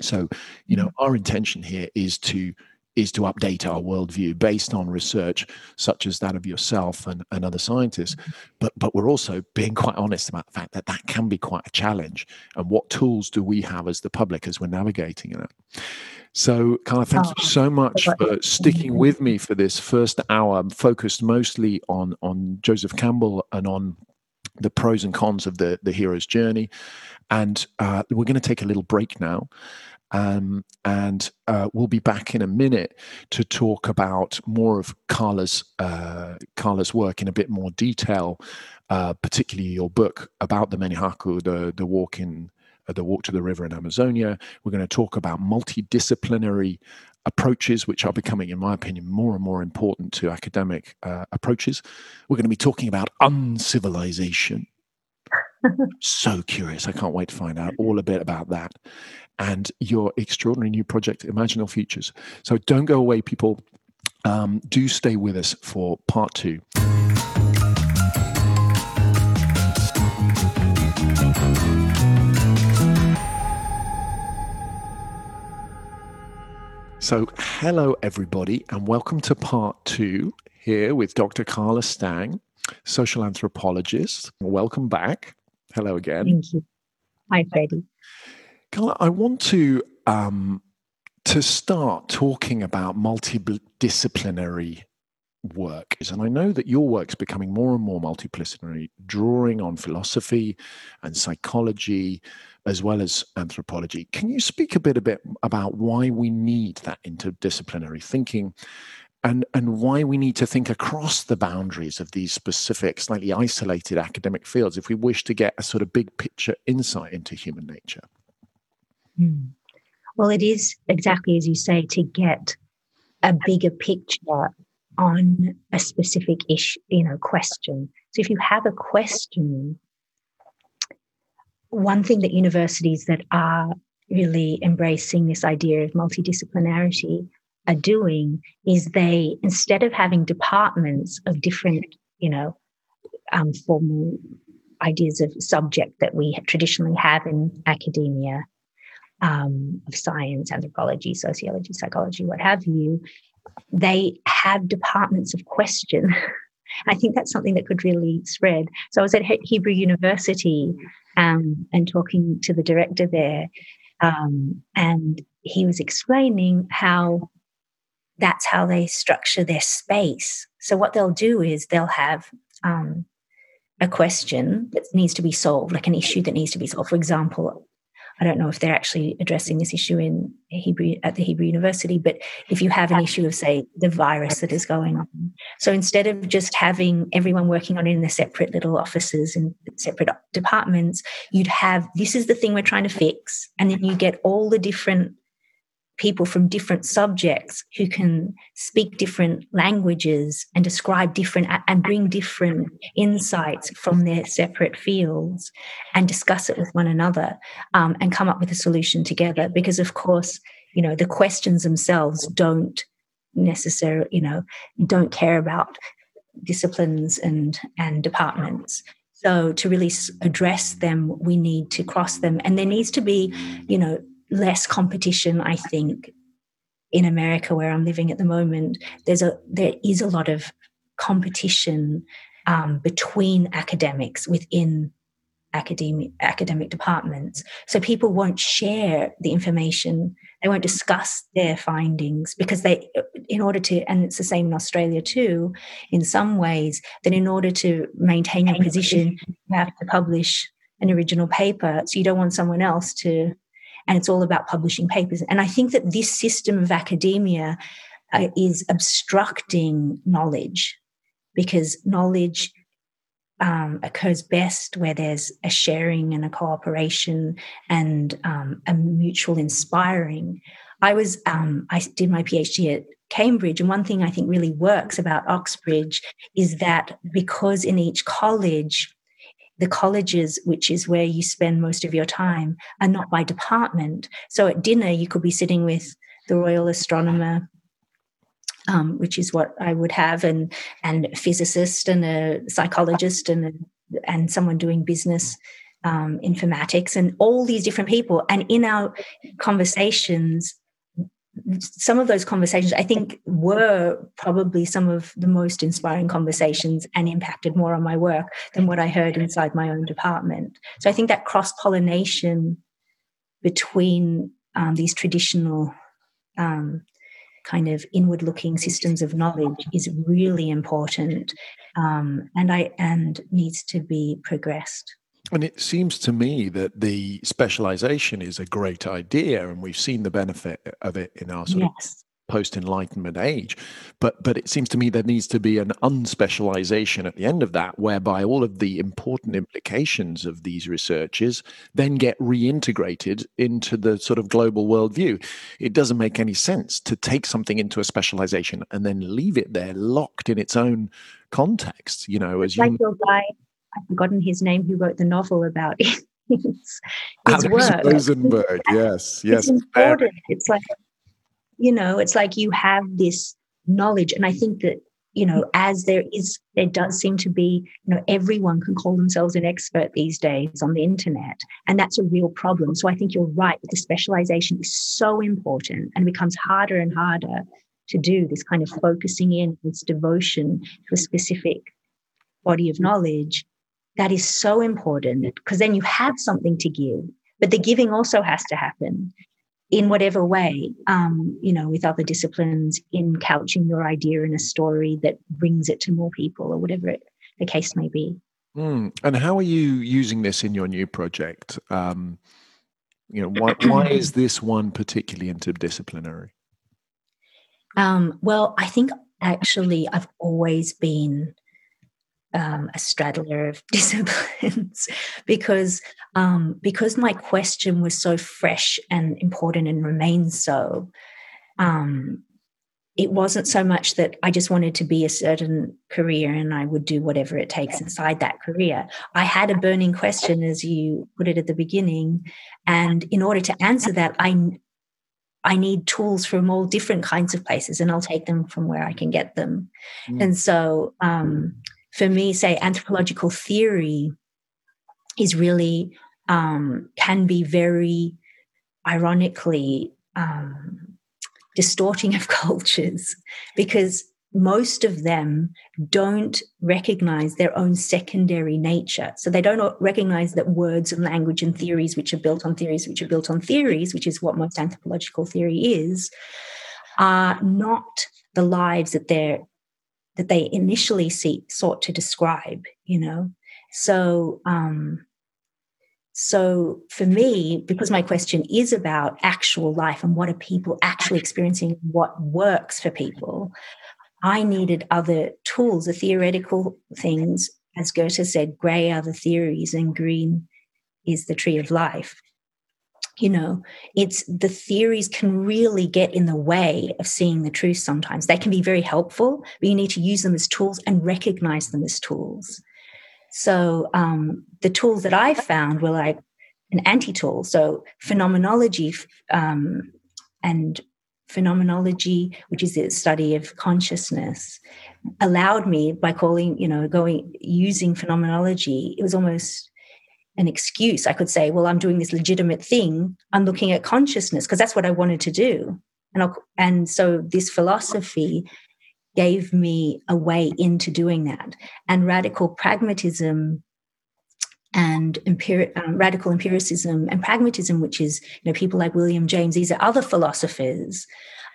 So, you know, our intention here is to is to update our worldview based on research such as that of yourself and, and other scientists. But but we're also being quite honest about the fact that that can be quite a challenge. And what tools do we have as the public as we're navigating it? So, Carla, thank oh, you so much for sticking with me for this first hour. I'm focused mostly on on Joseph Campbell and on the pros and cons of the the hero's journey. And uh, we're going to take a little break now. Um, and uh, we'll be back in a minute to talk about more of Carla's uh, Carla's work in a bit more detail, uh, particularly your book about the Mehinaku, the the walk in the walk to the river in Amazonia. We're going to talk about multidisciplinary approaches, which are becoming, in my opinion, more and more important to academic uh, approaches. We're going to be talking about uncivilization. so curious. I can't wait to find out all a bit about that and your extraordinary new project, Imaginal Futures. So don't go away, people. Um, do stay with us for part two. So, hello, everybody, and welcome to part two here with Dr. Carla Stang, social anthropologist. Welcome back. Hello again. Thank you. Hi, Freddie. Carla, I want to um, to start talking about multidisciplinary work and i know that your work's becoming more and more multidisciplinary drawing on philosophy and psychology as well as anthropology. Can you speak a bit a bit about why we need that interdisciplinary thinking and, and why we need to think across the boundaries of these specific, slightly isolated academic fields if we wish to get a sort of big picture insight into human nature? Well, it is exactly as you say to get a bigger picture on a specific issue, you know, question. So if you have a question one thing that universities that are really embracing this idea of multidisciplinarity are doing is they instead of having departments of different you know um, formal ideas of subject that we traditionally have in academia um, of science anthropology sociology psychology what have you they have departments of question I think that's something that could really spread. So I was at Hebrew University um, and talking to the director there, um, and he was explaining how that's how they structure their space. So what they'll do is they'll have um, a question that needs to be solved, like an issue that needs to be solved. For example, I don't know if they're actually addressing this issue in Hebrew at the Hebrew University, but if you have an issue of, say, the virus that is going on, so instead of just having everyone working on it in their separate little offices and separate departments, you'd have this is the thing we're trying to fix, and then you get all the different people from different subjects who can speak different languages and describe different and bring different insights from their separate fields and discuss it with one another um, and come up with a solution together. Because of course you know the questions themselves don't necessarily you know don't care about disciplines and and departments. So to really address them we need to cross them. And there needs to be you know less competition, I think, in America where I'm living at the moment. There's a there is a lot of competition um, between academics within academic academic departments. So people won't share the information. They won't discuss their findings because they, in order to, and it's the same in Australia too, in some ways, that in order to maintain your position, you have to publish an original paper. So you don't want someone else to and it's all about publishing papers. And I think that this system of academia uh, is obstructing knowledge because knowledge um, occurs best where there's a sharing and a cooperation and um, a mutual inspiring. I was um, I did my PhD at Cambridge, and one thing I think really works about Oxbridge is that because in each college, the colleges, which is where you spend most of your time, are not by department. So at dinner, you could be sitting with the Royal Astronomer um, which is what I would have, and and a physicist and a psychologist and a, and someone doing business um, informatics and all these different people. And in our conversations, some of those conversations I think were probably some of the most inspiring conversations and impacted more on my work than what I heard inside my own department. So I think that cross pollination between um, these traditional um, kind of inward looking systems of knowledge is really important um, and I and needs to be progressed. And it seems to me that the specialization is a great idea, and we've seen the benefit of it in our sort yes. of post enlightenment age. But but it seems to me there needs to be an unspecialization at the end of that whereby all of the important implications of these researches then get reintegrated into the sort of global worldview. It doesn't make any sense to take something into a specialization and then leave it there locked in its own context you know as like you i've forgotten his name who wrote the novel about it his, his work. Rosenberg, yes, yes. It's important. It's like you know it's like you have this knowledge and i think that you know as there is there does seem to be you know everyone can call themselves an expert these days on the internet and that's a real problem so i think you're right that the specialization is so important and becomes harder and harder to do this kind of focusing in this devotion to a specific body of knowledge that is so important because then you have something to give but the giving also has to happen in whatever way, um, you know, with other disciplines, in couching your idea in a story that brings it to more people or whatever it, the case may be. Mm. And how are you using this in your new project? Um, you know, why, why is this one particularly interdisciplinary? Um, well, I think actually I've always been um, a straddler of disciplines because um, because my question was so fresh and important and remains so. Um, it wasn't so much that I just wanted to be a certain career and I would do whatever it takes inside that career. I had a burning question, as you put it at the beginning, and in order to answer that, I I need tools from all different kinds of places, and I'll take them from where I can get them. Mm. And so, um, for me, say anthropological theory is really um, can be very ironically um, distorting of cultures because most of them don't recognize their own secondary nature. So they don't recognize that words and language and theories, which are built on theories, which are built on theories, which is what most anthropological theory is, are not the lives that they're that they initially see, sought to describe, you know. So, um, so for me, because my question is about actual life and what are people actually experiencing, what works for people, I needed other tools, the theoretical things. As Goethe said, gray are the theories and green is the tree of life you know it's the theories can really get in the way of seeing the truth sometimes. They can be very helpful but you need to use them as tools and recognize them as tools. So um, the tools that i found were like an anti-tool. So phenomenology um, and phenomenology which is the study of consciousness allowed me by calling you know going using phenomenology it was almost an excuse. I could say, well, I'm doing this legitimate thing. I'm looking at consciousness because that's what I wanted to do. And, I'll, and so this philosophy gave me a way into doing that. And radical pragmatism and um, radical empiricism and pragmatism, which is you know people like William James, these are other philosophers.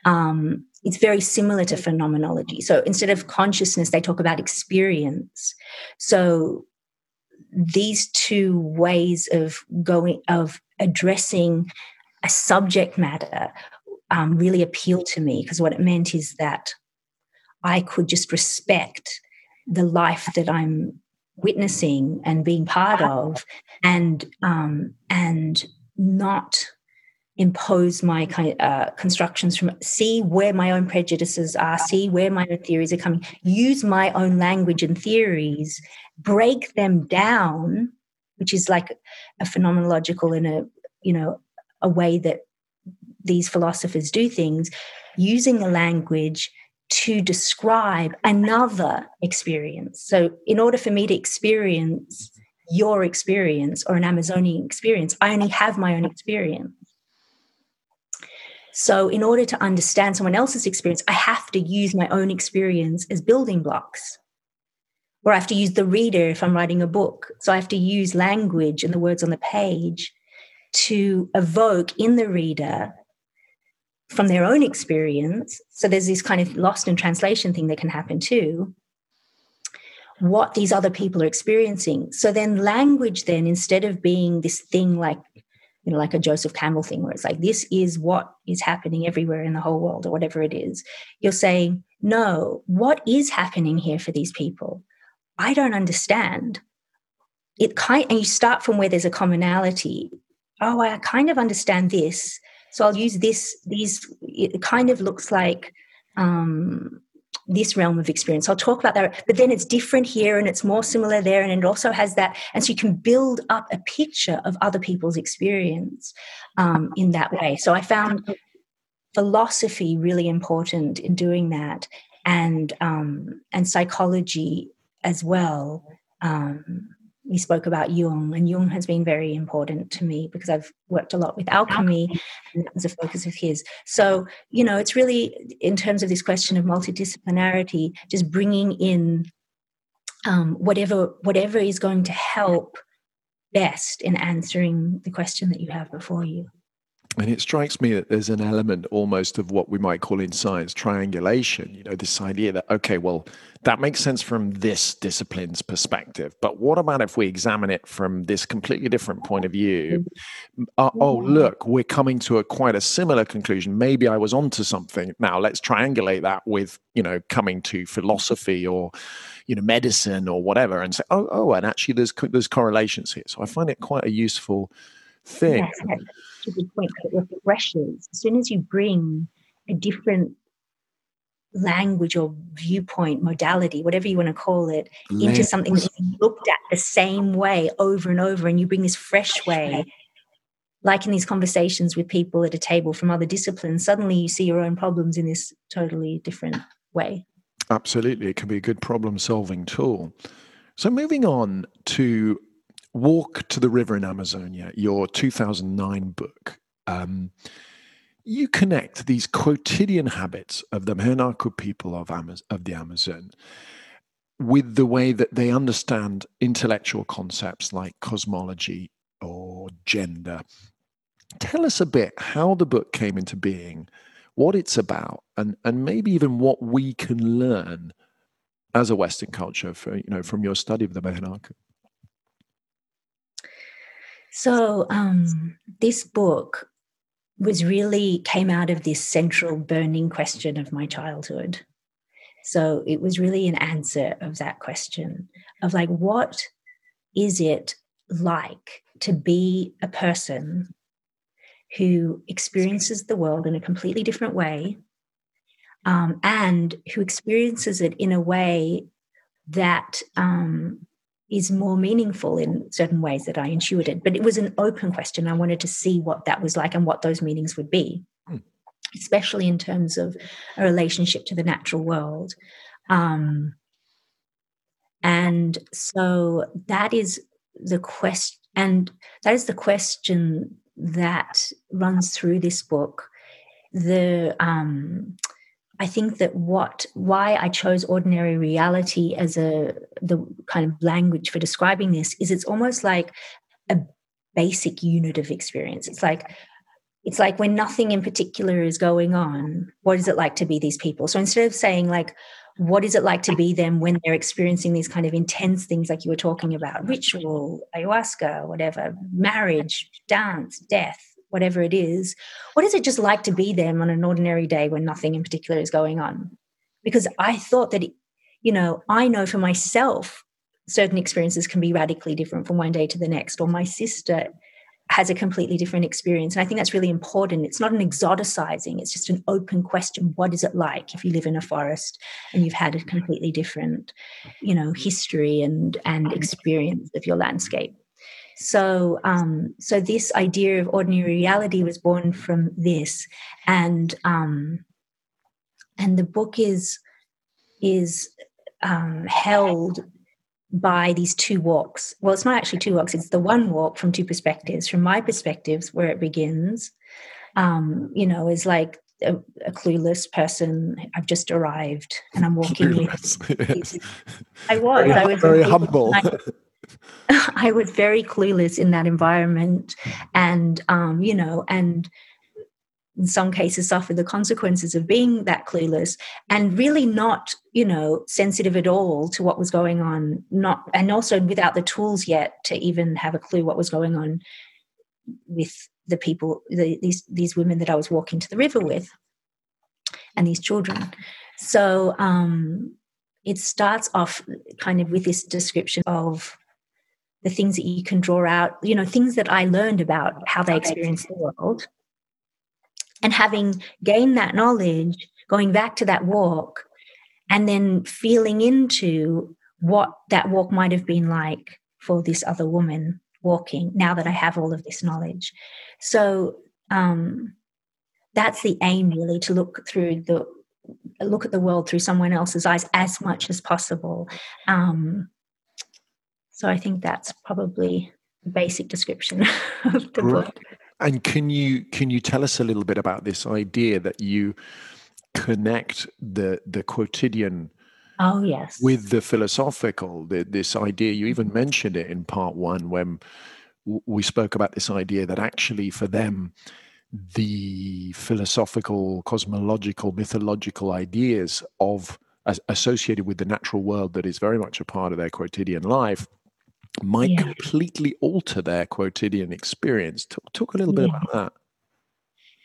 Um, it's very similar to phenomenology. So instead of consciousness, they talk about experience. So these two ways of going of addressing a subject matter um, really appealed to me because what it meant is that I could just respect the life that I'm witnessing and being part of, and um, and not impose my kind of, uh, constructions from see where my own prejudices are see where my own theories are coming use my own language and theories break them down which is like a phenomenological in a you know a way that these philosophers do things using a language to describe another experience so in order for me to experience your experience or an amazonian experience i only have my own experience so, in order to understand someone else's experience, I have to use my own experience as building blocks. Or I have to use the reader if I'm writing a book. So, I have to use language and the words on the page to evoke in the reader from their own experience. So, there's this kind of lost in translation thing that can happen too what these other people are experiencing. So then language then instead of being this thing like you know, like a Joseph Campbell thing where it's like, this is what is happening everywhere in the whole world or whatever it is. You're saying, no, what is happening here for these people? I don't understand. It kind and you start from where there's a commonality. Oh, I kind of understand this. So I'll use this, these, it kind of looks like um, this realm of experience. I'll talk about that, but then it's different here and it's more similar there, and it also has that. And so you can build up a picture of other people's experience um, in that way. So I found philosophy really important in doing that, and um, and psychology as well. Um, we spoke about Jung, and Jung has been very important to me because I've worked a lot with alchemy, and that was a focus of his. So, you know, it's really in terms of this question of multidisciplinarity, just bringing in um, whatever whatever is going to help best in answering the question that you have before you. And it strikes me that there's an element almost of what we might call in science triangulation, you know, this idea that, okay, well, that makes sense from this discipline's perspective. But what about if we examine it from this completely different point of view? Uh, oh, look, we're coming to a quite a similar conclusion. Maybe I was onto something. Now let's triangulate that with, you know, coming to philosophy or, you know, medicine or whatever and say, oh, oh, and actually there's, there's correlations here. So I find it quite a useful thing. Yes, to the point that it refreshes, as soon as you bring a different language or viewpoint, modality, whatever you want to call it, into something that's looked at the same way over and over, and you bring this fresh way, like in these conversations with people at a table from other disciplines, suddenly you see your own problems in this totally different way. Absolutely. It can be a good problem solving tool. So, moving on to Walk to the River in Amazonia, your 2009 book, um, you connect these quotidian habits of the Mehinaku people of, Amaz- of the Amazon with the way that they understand intellectual concepts like cosmology or gender. Tell us a bit how the book came into being, what it's about, and, and maybe even what we can learn as a Western culture for, you know, from your study of the Mehinaku. So um, this book was really came out of this central burning question of my childhood. So it was really an answer of that question of like, what is it like to be a person who experiences the world in a completely different way um, and who experiences it in a way that um, is more meaningful in certain ways that I intuited. But it was an open question. I wanted to see what that was like and what those meanings would be, mm. especially in terms of a relationship to the natural world. Um, and so that is the question, and that is the question that runs through this book. The um, I think that what why I chose ordinary reality as a the kind of language for describing this is it's almost like a basic unit of experience. It's like it's like when nothing in particular is going on, what is it like to be these people? So instead of saying like what is it like to be them when they're experiencing these kind of intense things like you were talking about, ritual, ayahuasca, whatever, marriage, dance, death, whatever it is, what is it just like to be them on an ordinary day when nothing in particular is going on? Because I thought that, you know, I know for myself, certain experiences can be radically different from one day to the next, or my sister has a completely different experience. And I think that's really important. It's not an exoticizing, it's just an open question. What is it like if you live in a forest and you've had a completely different, you know, history and and experience of your landscape? So um, so this idea of ordinary reality was born from this. And um, and the book is is um, held by these two walks. Well, it's not actually two walks, it's the one walk from two perspectives. From my perspectives, where it begins, um, you know, is like a, a, clueless person. I've just arrived and I'm walking with. Yes. I was. Very, I was very humble. I, was very clueless in that environment, and um, you know, and in some cases suffer the consequences of being that clueless and really not you know sensitive at all to what was going on not and also without the tools yet to even have a clue what was going on with the people the, these these women that i was walking to the river with and these children. So um it starts off kind of with this description of the things that you can draw out you know things that i learned about how they experience the world and having gained that knowledge, going back to that walk and then feeling into what that walk might have been like for this other woman walking now that I have all of this knowledge. So um, that's the aim really to look through the look at the world through someone else's eyes as much as possible. Um, so I think that's probably the basic description of the right. book. And can you can you tell us a little bit about this idea that you connect the the quotidian oh yes with the philosophical the, this idea you even mentioned it in part one when we spoke about this idea that actually for them the philosophical cosmological mythological ideas of associated with the natural world that is very much a part of their quotidian life might yeah. completely alter their quotidian experience. Talk, talk a little bit yeah. about that.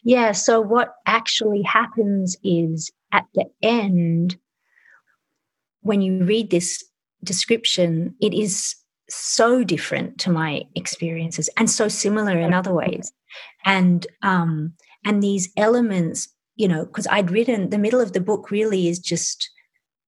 Yeah, so what actually happens is at the end, when you read this description, it is so different to my experiences and so similar in other ways. And um, and these elements, you know, because I'd written the middle of the book really is just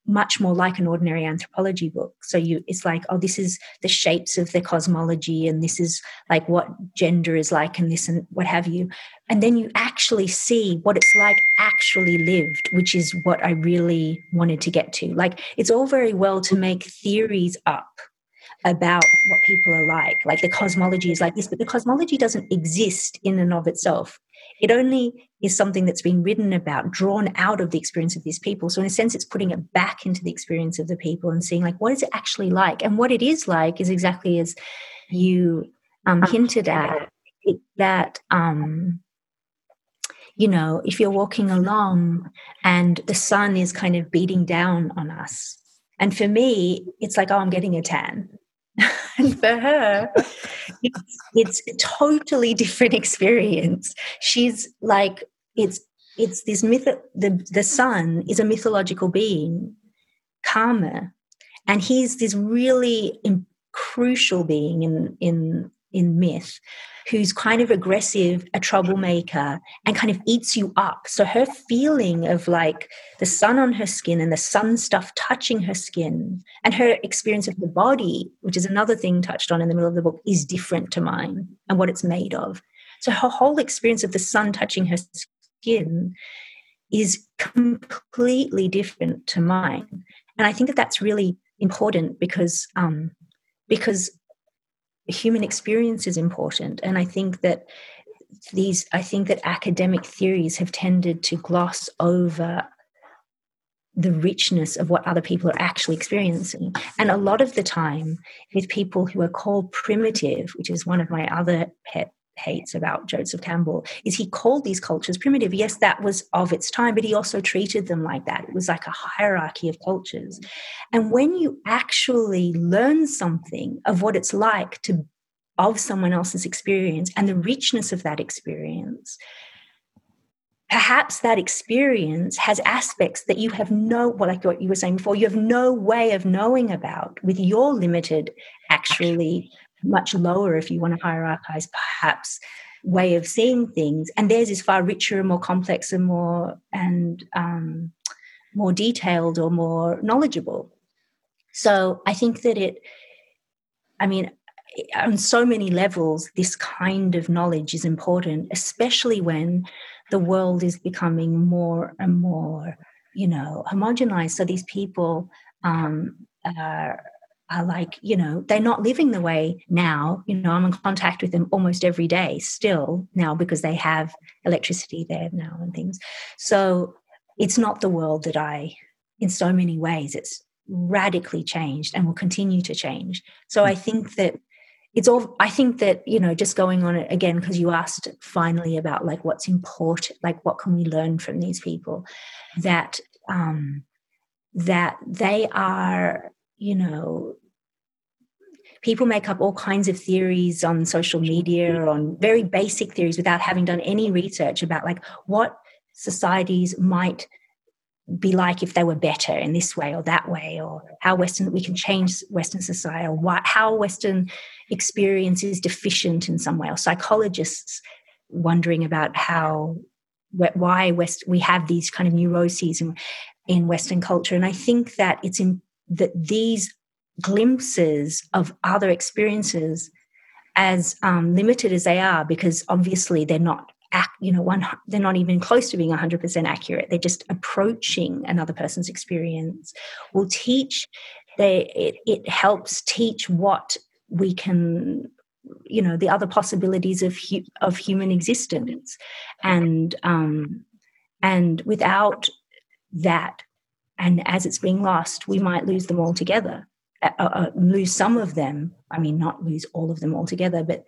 much more like an ordinary anthropology book. So you it's like oh this is the shapes of the cosmology and this is like what gender is like and this and what have you. And then you actually see what it's like actually lived which is what i really wanted to get to. Like it's all very well to make theories up about what people are like like the cosmology is like this but the cosmology doesn't exist in and of itself it only is something that's been written about, drawn out of the experience of these people. So, in a sense, it's putting it back into the experience of the people and seeing, like, what is it actually like? And what it is like is exactly as you um, hinted at it, that, um, you know, if you're walking along and the sun is kind of beating down on us. And for me, it's like, oh, I'm getting a tan. And for her, it's, it's a totally different experience. She's like, it's it's this myth. The the sun is a mythological being, Karma, and he's this really crucial being in in in myth who's kind of aggressive, a troublemaker, and kind of eats you up. So her feeling of like the sun on her skin and the sun stuff touching her skin and her experience of the body, which is another thing touched on in the middle of the book, is different to mine and what it's made of. So her whole experience of the sun touching her skin is completely different to mine. And I think that that's really important because um, because human experience is important. And I think that these, I think that academic theories have tended to gloss over the richness of what other people are actually experiencing. And a lot of the time, with people who are called primitive, which is one of my other pet hates about Joseph Campbell is he called these cultures primitive. Yes, that was of its time, but he also treated them like that. It was like a hierarchy of cultures. And when you actually learn something of what it's like to of someone else's experience and the richness of that experience perhaps that experience has aspects that you have no well like what you were saying before you have no way of knowing about with your limited actually much lower if you want to hierarchize perhaps way of seeing things and theirs is far richer and more complex and more and um, more detailed or more knowledgeable so i think that it i mean on so many levels this kind of knowledge is important especially when the world is becoming more and more, you know, homogenized. So these people um, are, are like, you know, they're not living the way now. You know, I'm in contact with them almost every day still now because they have electricity there now and things. So it's not the world that I, in so many ways, it's radically changed and will continue to change. So I think that it's all i think that you know just going on it again because you asked finally about like what's important like what can we learn from these people that um that they are you know people make up all kinds of theories on social media on very basic theories without having done any research about like what societies might be like if they were better in this way or that way or how western we can change western society or what, how western experience is deficient in some way or psychologists wondering about how why west we have these kind of neuroses in, in western culture. And i think that it's in that these glimpses of other experiences as um, limited as they are because obviously they're not you know one they're not even close to being 100% accurate. They're just approaching another person's experience. Will teach they it, it helps teach what we can you know the other possibilities of of human existence. And um and without that and as it's being lost we might lose them altogether uh, uh, uh lose some of them. I mean not lose all of them altogether but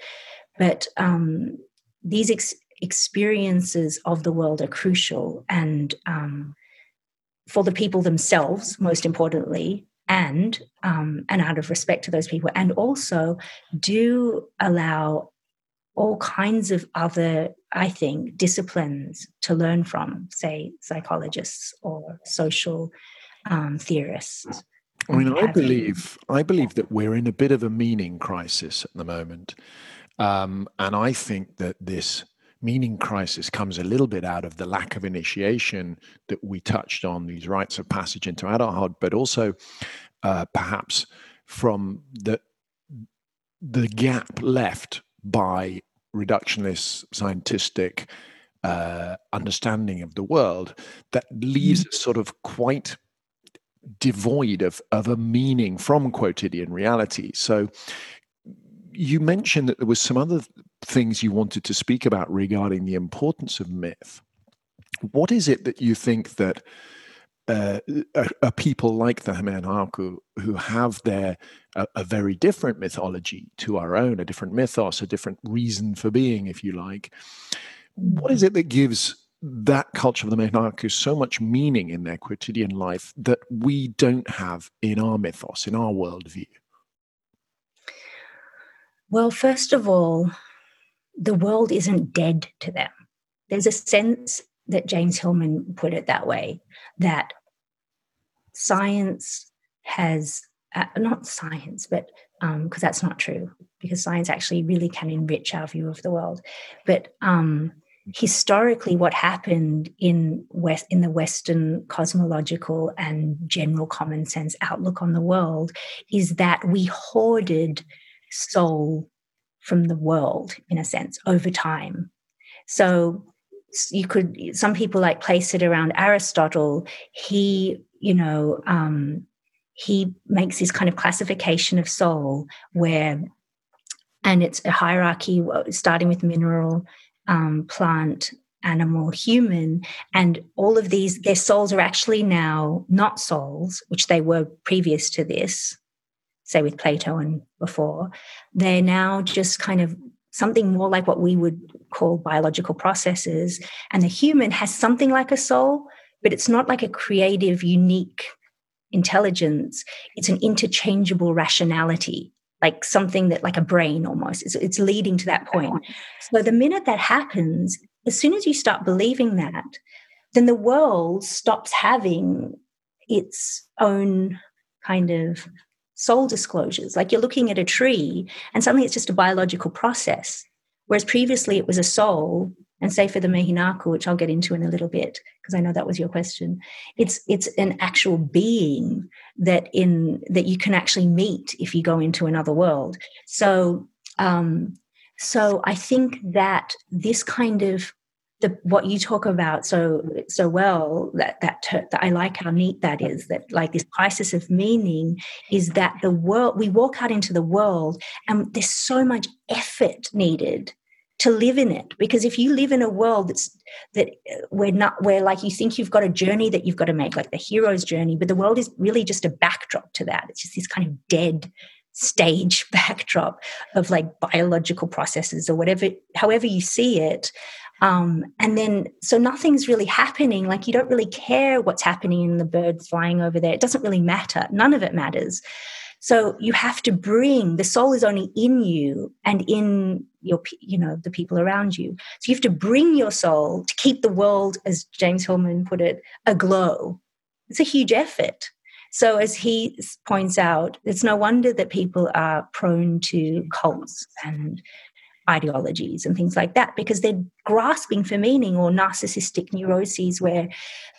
but um these ex- experiences of the world are crucial and um, for the people themselves, most importantly, and um, and out of respect to those people, and also do allow all kinds of other, I think, disciplines to learn from, say, psychologists or social um, theorists. I mean, I believe I believe that we're in a bit of a meaning crisis at the moment, um, and I think that this meaning crisis comes a little bit out of the lack of initiation that we touched on, these rites of passage into adulthood, but also uh, perhaps from the the gap left by reductionist scientific uh, understanding of the world that leaves mm. us sort of quite devoid of, of a meaning from quotidian reality. So you mentioned that there was some other things you wanted to speak about regarding the importance of myth. What is it that you think that uh, a, a, people like the Haku, who have their a, a, very different mythology to our own, a different mythos, a different reason for being, if you like. What is it that gives that culture of the Haku so much meaning in their quotidian life that we don't have in our mythos, in our worldview? Well, first of all, the world isn't dead to them. There's a sense that James Hillman put it that way that science has, uh, not science, but because um, that's not true, because science actually really can enrich our view of the world. But um, historically, what happened in West in the Western cosmological and general common sense outlook on the world is that we hoarded soul from the world in a sense over time so you could some people like place it around aristotle he you know um, he makes this kind of classification of soul where and it's a hierarchy starting with mineral um, plant animal human and all of these their souls are actually now not souls which they were previous to this say with Plato and before, they're now just kind of something more like what we would call biological processes. And the human has something like a soul, but it's not like a creative, unique intelligence. It's an interchangeable rationality like something that like a brain almost. It's, it's leading to that point. So the minute that happens as soon as you start believing that then the world stops having its own kind of soul disclosures. Like you're looking at a tree and suddenly it's just a biological process. Whereas previously it was a soul and say for the Mehinaku, which I'll get into in a little bit, because I know that was your question, it's it's an actual being that in that you can actually meet if you go into another world. So um, so I think that this kind of the what you talk about so so well that that, that I like how neat that is that like this crisis of meaning is that the world we walk out into the world and there's so much effort needed to live in it. Because if you live in a world that's that uh, we're not where like you think you've got a journey that you've got to make like the hero's journey but the world is really just a backdrop to that. It's just this kind of dead stage backdrop of like biological processes or whatever however you see it. Um, and then so nothing's really happening. Like you don't really care what's happening in the birds flying over there. It doesn't really matter. None of it matters so you have to bring the soul is only in you and in your, you know, the people around you. So you have to bring your soul to keep the world, as James Hillman put it, aglow. It's a huge effort. So as he points out, it's no wonder that people are prone to cults and ideologies and things like that because they're grasping for meaning or narcissistic neuroses where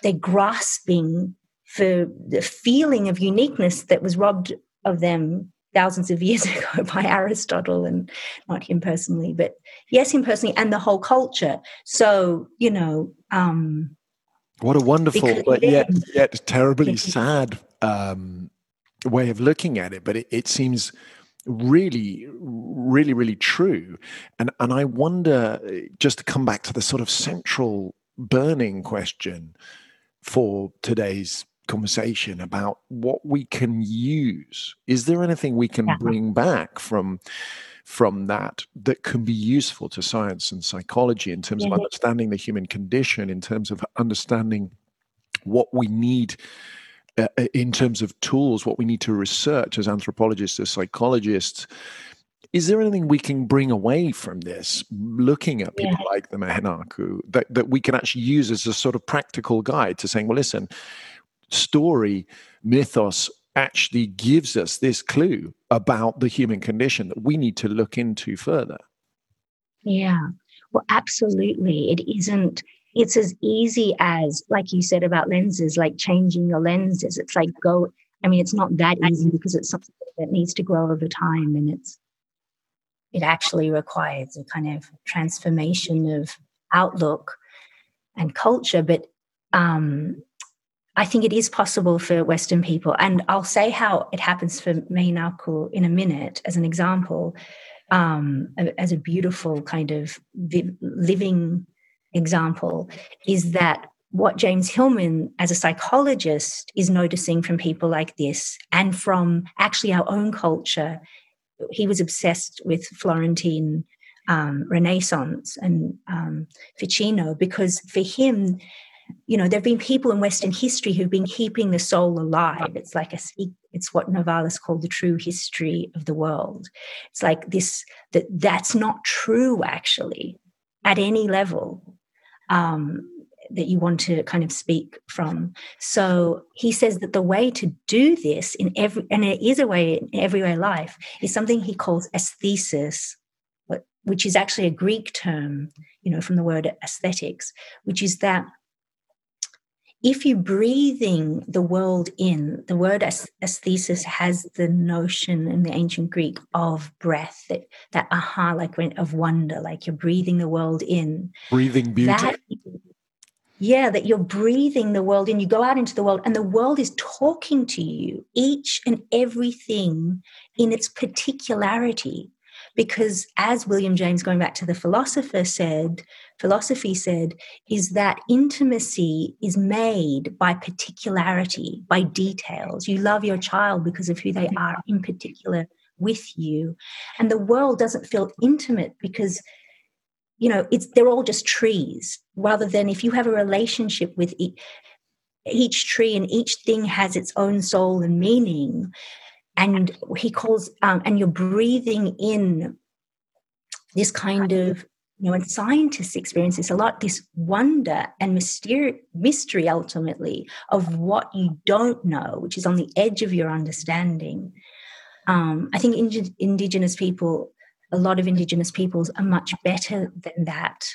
they're grasping for the feeling of uniqueness that was robbed of them thousands of years ago by Aristotle and not him personally, but yes, him personally and the whole culture. So, you know, um, what a wonderful, but yet, yet terribly sad um, way of looking at it. But it, it seems really, really, really true. And and I wonder, just to come back to the sort of central burning question for today's conversation about what we can use. Is there anything we can yeah. bring back from from that that can be useful to science and psychology in terms yeah. of understanding the human condition, in terms of understanding what we need uh, uh, in terms of tools, what we need to research as anthropologists, as psychologists. Is there anything we can bring away from this, looking at people yeah. like the Mehinaku, that, that we can actually use as a sort of practical guide to saying, well, listen, story, mythos actually gives us this clue about the human condition that we need to look into further. Yeah, well, absolutely. It isn't, it's as easy as, like you said about lenses, like changing your lenses. It's like go, I mean, it's not that easy because it's something that needs to grow over time and it's, it actually requires a kind of transformation of outlook and culture. But um, I think it is possible for Western people. And I'll say how it happens for Mehinaku in a minute as an example, um, as a beautiful kind of living example, is that what James Hillman, as a psychologist, is noticing from people like this and from actually our own culture. He was obsessed with Florentine um, Renaissance and um, Ficino because for him, you know, there have been people in Western history who've been keeping the soul alive. It's like a, speak, it's what Novalis called the true history of the world. It's like this, that that's not true actually at any level um, that you want to kind of speak from. So he says that the way to do this in every, and it is a way in everyday life, is something he calls aesthesis, which is actually a Greek term, you know, from the word aesthetics, which is that if you're breathing the world in, the word aesthesis has the notion in the ancient Greek of breath, that, that aha, like when, of wonder, like you're breathing the world in. Breathing beauty. That, yeah, that you're breathing the world in. You go out into the world and the world is talking to you, each and everything in its particularity. Because as William James, going back to the philosopher, said, philosophy said, is that intimacy is made by particularity, by details. You love your child because of who they are in particular with you. And the world doesn't feel intimate because you know it's they're all just trees rather than if you have a relationship with each, each tree and each thing has its own soul and meaning and he calls um, and you're breathing in this kind of you know and scientists experience this a lot this wonder and mystery mystery ultimately of what you don't know which is on the edge of your understanding. Um, i think indi- indigenous people a lot of indigenous peoples are much better than that.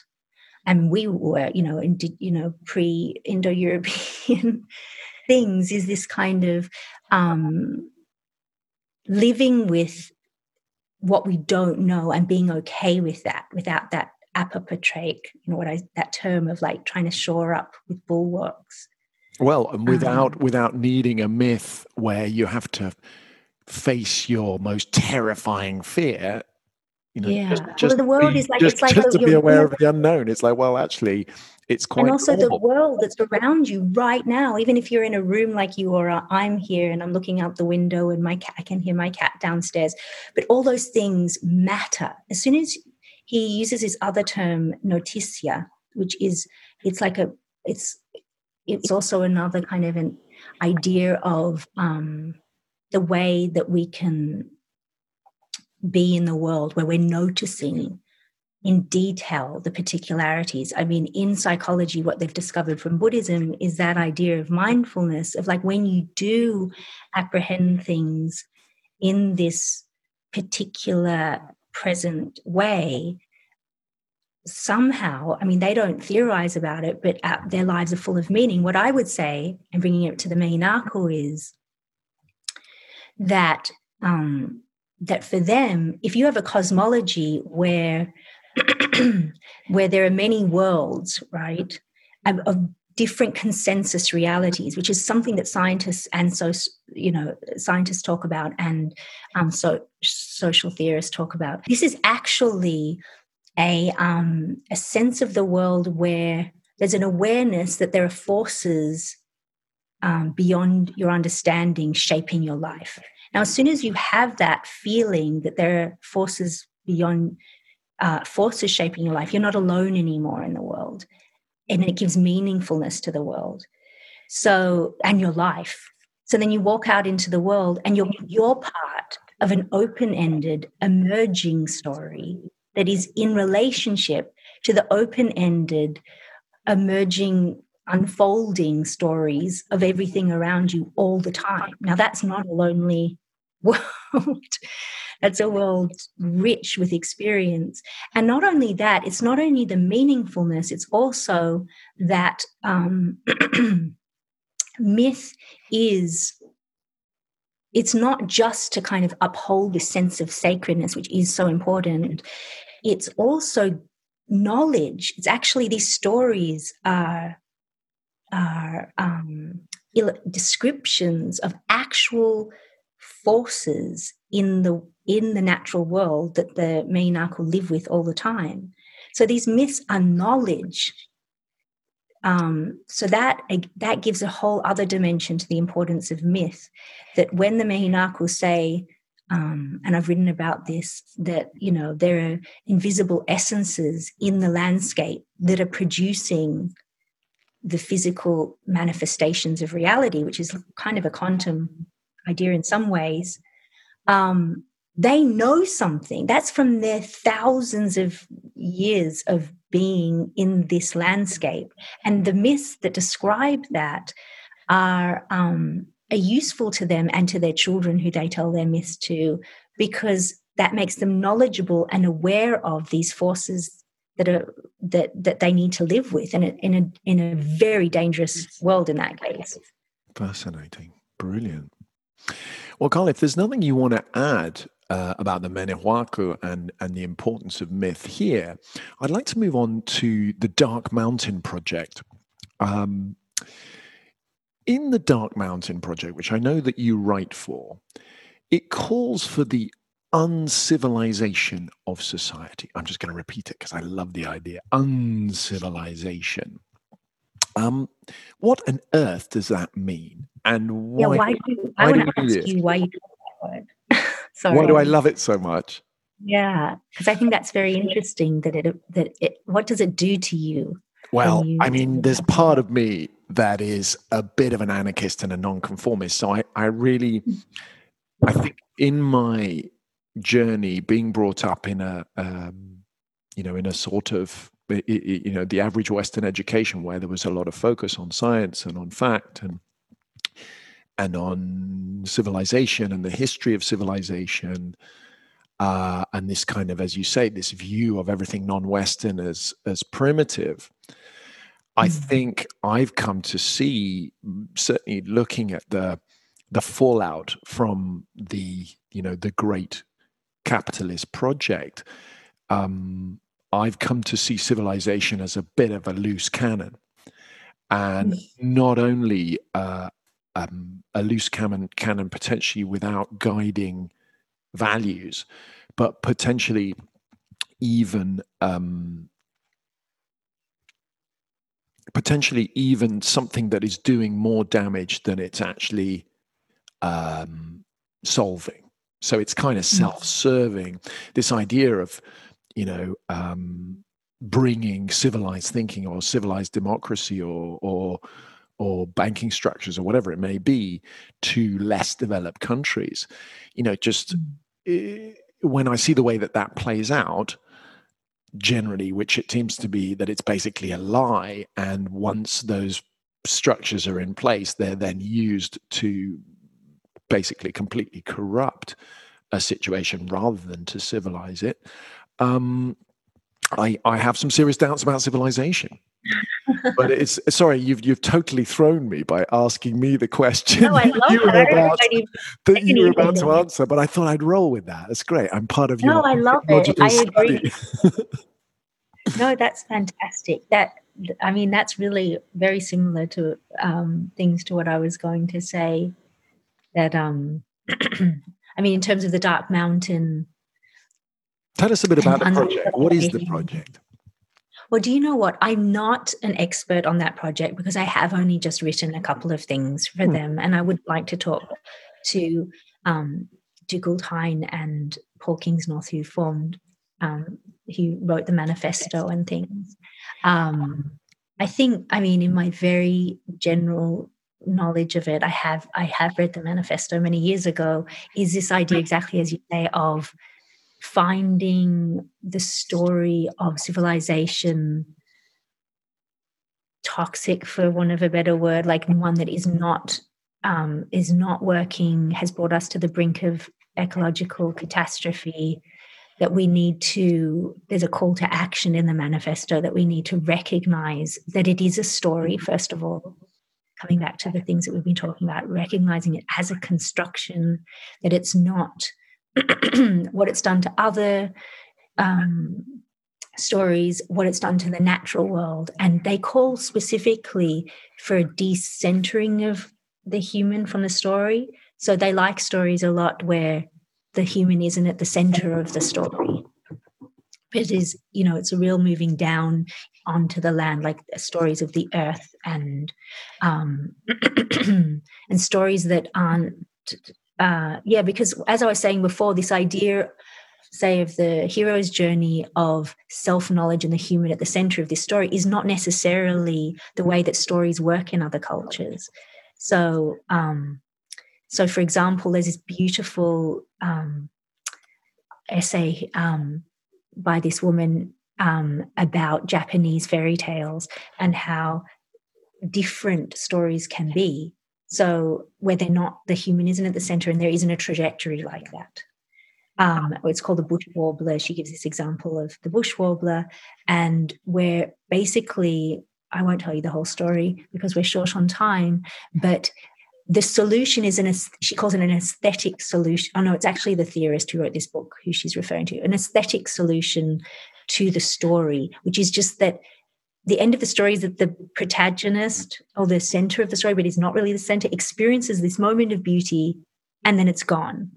And we were you know indi- you know pre indo-european things is this kind of um, living with what we don't know and being okay with that without that apotropaic, you know what I that term of like trying to shore up with bulwarks. Well, and without um, without needing a myth where you have to face your most terrifying fear. You know, yeah. Just, just well, the world be, is like just, it's like just to be aware of the unknown. It's like, well, actually, it's quite and also normal. the world that's around you right now even if you're in a room like you or i'm here and i'm looking out the window and my cat i can hear my cat downstairs but all those things matter as soon as he uses his other term notitia which is it's like a it's it's also another kind of an idea of um, the way that we can be in the world where we're noticing in detail the particularities. I mean, in psychology, what they've discovered from Buddhism is that idea of mindfulness, of like when you do apprehend things in this particular present way, somehow, I mean, they don't theorize about it, but uh, their lives are full of meaning. What I would say, and bringing it to the main Mehinaku, is that um, that for them, if you have a cosmology where where there are many worlds, right, of, different consensus realities, which is something that scientists and so you know scientists talk about and um, so social theorists talk about. This is actually a um, a sense of the world where there's an awareness that there are forces um, beyond your understanding shaping your life. Now, as soon as you have that feeling that there are forces beyond uh, forces shaping your life. You're not alone anymore in the world. And it gives meaningfulness to the world. So, and your life. So then you walk out into the world and you're, you're part of an open ended, emerging story that is in relationship to the open ended, emerging, unfolding stories of everything around you all the time. Now, that's not a lonely world. That's a world rich with experience. And not only that, it's not only the meaningfulness, it's also that um, myth is it's not just to kind of uphold this sense of sacredness, which is so important. It's also knowledge. It's actually these stories are are um, descriptions of actual forces in the in the natural world that the Mehinaku live with all the time. So these myths are knowledge. Um, so that that gives a whole other dimension to the importance of myth. That when the Mehinaku say, um, and I've written about this, that you know there are invisible essences in the landscape that are producing the physical manifestations of reality, which is kind of a quantum idea in some ways. Um, they know something. That's from their thousands of years of being in this landscape. And the myths that describe that are, um, are useful to them and to their children who they tell their myths to, because that makes them knowledgeable and aware of these forces that are that that they need to live with in a in a in a very dangerous world in that case. Fascinating. Brilliant. Well, Carl, if there's nothing you want to add uh, about the Mehinaku and, and the importance of myth here, I'd like to move on to the Dark Mountain Project. Um, in the Dark Mountain Project, which I know that you write for, it calls for the uncivilization of society. I'm just going to repeat it because I love the idea uncivilization. Um, what on earth does that mean? And why? Yeah, why do, I want to ask you why you that word. Sorry. Why do I love it so much? Yeah, because I think that's very interesting. That it that it. What does it do to you? Well, you I mean, there's part of me that is a bit of an anarchist and a nonconformist. So I, I really, I think in my journey, being brought up in a, um, you know, in a sort of, you know, the average Western education where there was a lot of focus on science and on fact and and on civilization and the history of civilization, uh, and this kind of, as you say, this view of everything non-Western as as primitive. I mm. think I've come to see, certainly looking at the the fallout from the you know the great capitalist project, um, I've come to see civilization as a bit of a loose cannon, and mm. not only uh, um, a loose cannon, cannon potentially without guiding values, but potentially even um, potentially even something that is doing more damage than it's actually um, solving. So it's kind of mm. self-serving. This idea of, you know, um, bringing civilized thinking or civilized democracy or or or banking structures or whatever it may be to less developed countries. You know, just mm. when I see the way that that plays out, generally, which it seems to be that it's basically a lie, and once those structures are in place, they're then used to basically completely corrupt a situation rather than to civilize it. Um, I, I have some serious doubts about civilization. But it's sorry, you've you've totally thrown me by asking me the question no, love you were that. about, that you were about to answer. But I thought I'd roll with that. That's great. I'm part of your. No, I love it. I agree. no, that's fantastic. That I mean, that's really very similar to um, things to what I was going to say that um I mean in terms of the Dark Mountain. Tell us a bit about the project. What is the project? Well, do you know what? I'm not an expert on that project because I have only just written a couple of things for hmm. them, and I would like to talk to um, Dougald Hine and Paul Kingsnorth, who formed, um, who wrote the manifesto and things. Um, I think, I mean, in my very general knowledge of it i have i have read the manifesto many years ago is this idea exactly as you say of finding the story of civilization toxic for want of a better word like one that is not um, is not working has brought us to the brink of ecological catastrophe that we need to there's a call to action in the manifesto that we need to recognize that it is a story first of all. Coming back to the things that we've been talking about, recognizing it as a construction, that it's not what it's done to other um, stories, what it's done to the natural world. And they call specifically for a decentering of the human from the story. So they like stories a lot where the human isn't at the center of the story. But it is, you know, it's a real moving down onto the land, like stories of the earth and um, and stories that aren't. Uh, yeah, because as I was saying before, this idea, say, of the hero's journey of self knowledge and the human at the center of this story is not necessarily the way that stories work in other cultures. So, um, so for example, there's this beautiful um, essay um, by this woman um, about Japanese fairy tales and how different stories can be. So, where they're not, the human isn't at the center and there isn't a trajectory like that. Um, it's called the bush warbler. She gives this example of the bush warbler, and where basically, I won't tell you the whole story because we're short on time, but the solution is an she calls it an aesthetic solution oh no it's actually the theorist who wrote this book who she's referring to an aesthetic solution to the story, which is just that the end of the story is that the protagonist or the center of the story, but is not really the center, experiences this moment of beauty and then it's gone.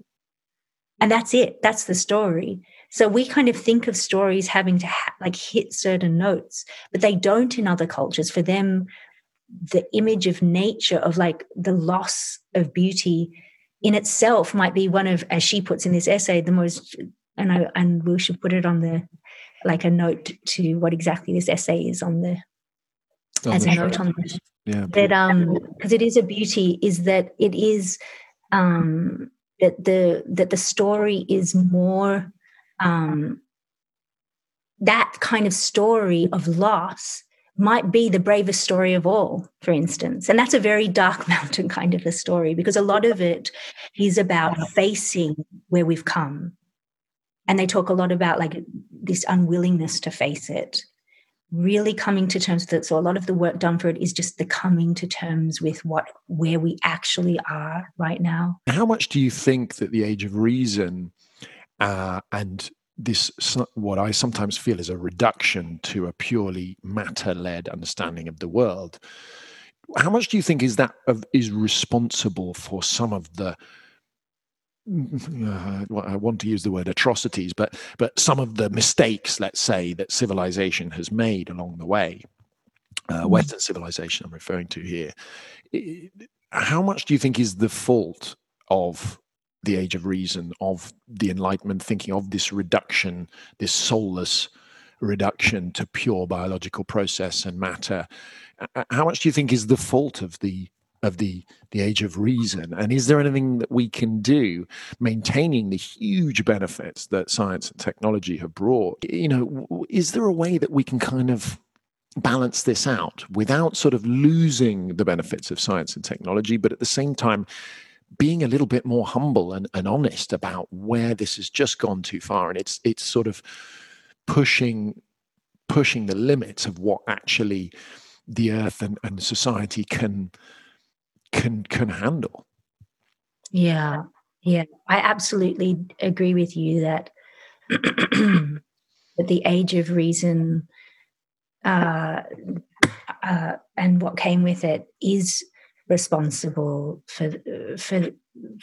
And that's it. That's the story. So we kind of think of stories having to ha- like hit certain notes, but they don't in other cultures. For them, the image of nature, of like the loss of beauty in itself might be one of, as she puts in this essay, the most, and I, and we should put it on the like a note to what exactly this essay is on the as a note on the yeah that um because it is a beauty is that it is um that the that the story is more um, that kind of story of loss might be the bravest story of all, for instance. And that's a very dark mountain kind of a story because a lot of it is about facing where we've come. And they talk a lot about like this unwillingness to face it, really coming to terms with it. So a lot of the work done for it is just the coming to terms with what where we actually are right now. How much do you think that the age of reason uh, and this what I sometimes feel is a reduction to a purely matter-led understanding of the world. How much do you think is that of, is responsible for some of the uh, I want to use the word atrocities, but but some of the mistakes, let's say, that civilization has made along the way, uh, mm. Western civilization, I'm referring to here. How much do you think is the fault of the age of reason, of the Enlightenment thinking, of this reduction, this soulless reduction to pure biological process and matter. How much do you think is the fault of the of the the age of reason and is there anything that we can do maintaining the huge benefits that science and technology have brought? You know is there a way that we can kind of balance this out without sort of losing the benefits of science and technology but at the same time being a little bit more humble and, and honest about where this has just gone too far and it's it's sort of pushing pushing the limits of what actually the earth and, and society can can can handle. Yeah. Yeah. I absolutely agree with you that that the age of reason uh, uh, and what came with it is responsible for for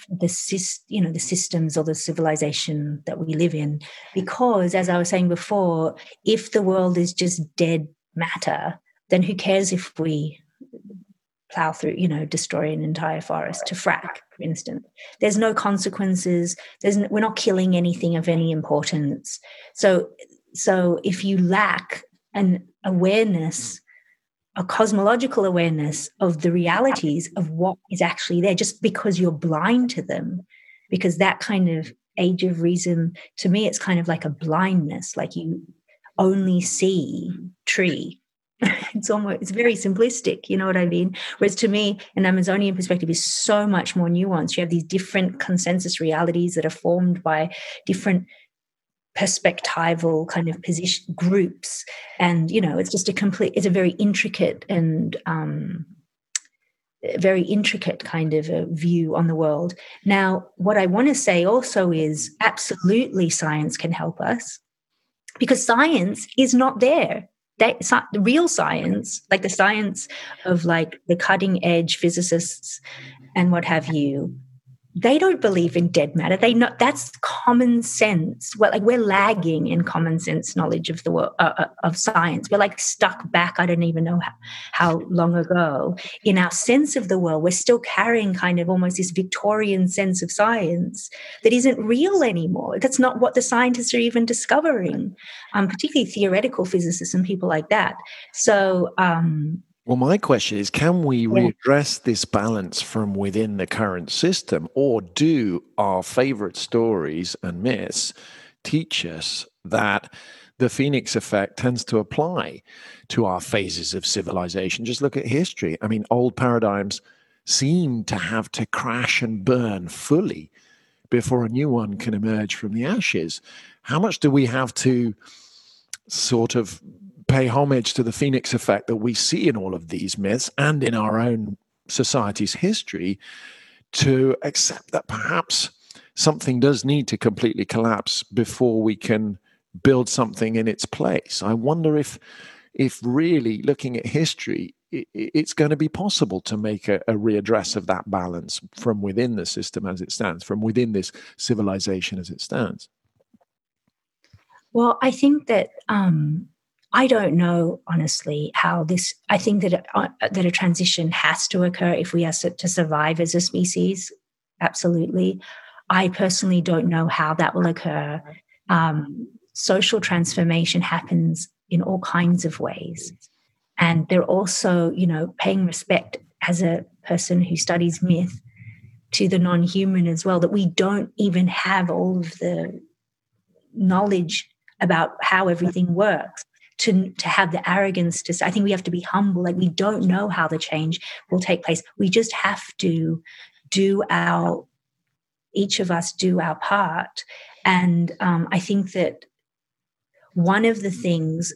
the you know the systems or the civilization that we live in. Because as i was saying before if the world is just dead matter then who cares if we plow through you know destroy an entire forest to frack for instance. There's no consequences. There's we're not killing anything of any importance. So so if you lack an awareness a cosmological awareness of the realities of what is actually there just because you're blind to them because that kind of age of reason to me it's kind of like a blindness like you only see tree it's almost it's very simplistic you know what i mean? Whereas to me an amazonian perspective is so much more nuanced. You have these different consensus realities that are formed by different perspectival kind of position groups. And you know it's just a complete it's a very intricate and um, very intricate kind of a view on the world. Now what i want to say also is absolutely science can help us because science is not there that the real science like the science of like the cutting edge physicists and what have you they don't believe in dead matter. They know that's common sense. Well, like we're lagging in common sense knowledge of the world uh, uh, of science. We're like stuck back. I don't even know how, how long ago in our sense of the world. We're still carrying kind of almost this Victorian sense of science that isn't real anymore. That's not what the scientists are even discovering, um, particularly theoretical physicists and people like that. So um, well, my question is can we readdress this balance from within the current system, or do our favorite stories and myths teach us that the phoenix effect tends to apply to our phases of civilization? Just look at history. I mean, old paradigms seem to have to crash and burn fully before a new one can emerge from the ashes. How much do we have to sort of pay homage to the phoenix effect that we see in all of these myths and in our own society's history to accept that perhaps something does need to completely collapse before we can build something in its place. I wonder if if really looking at history it's going to be possible to make a, a, readdress of that balance from within the system as it stands, from within this civilization as it stands. Well, I think that um, I don't know honestly how this. I think that uh, that a transition has to occur if we are to survive as a species. Absolutely, I personally don't know how that will occur. Um, social transformation happens in all kinds of ways, and they're also, you know, paying respect as a person who studies myth to the non-human as well that we don't even have all of the knowledge about how everything works to to have the arrogance to say, I think we have to be humble. Like we don't know how the change will take place. We just have to do our each of us do our part. And um, I think that one of the things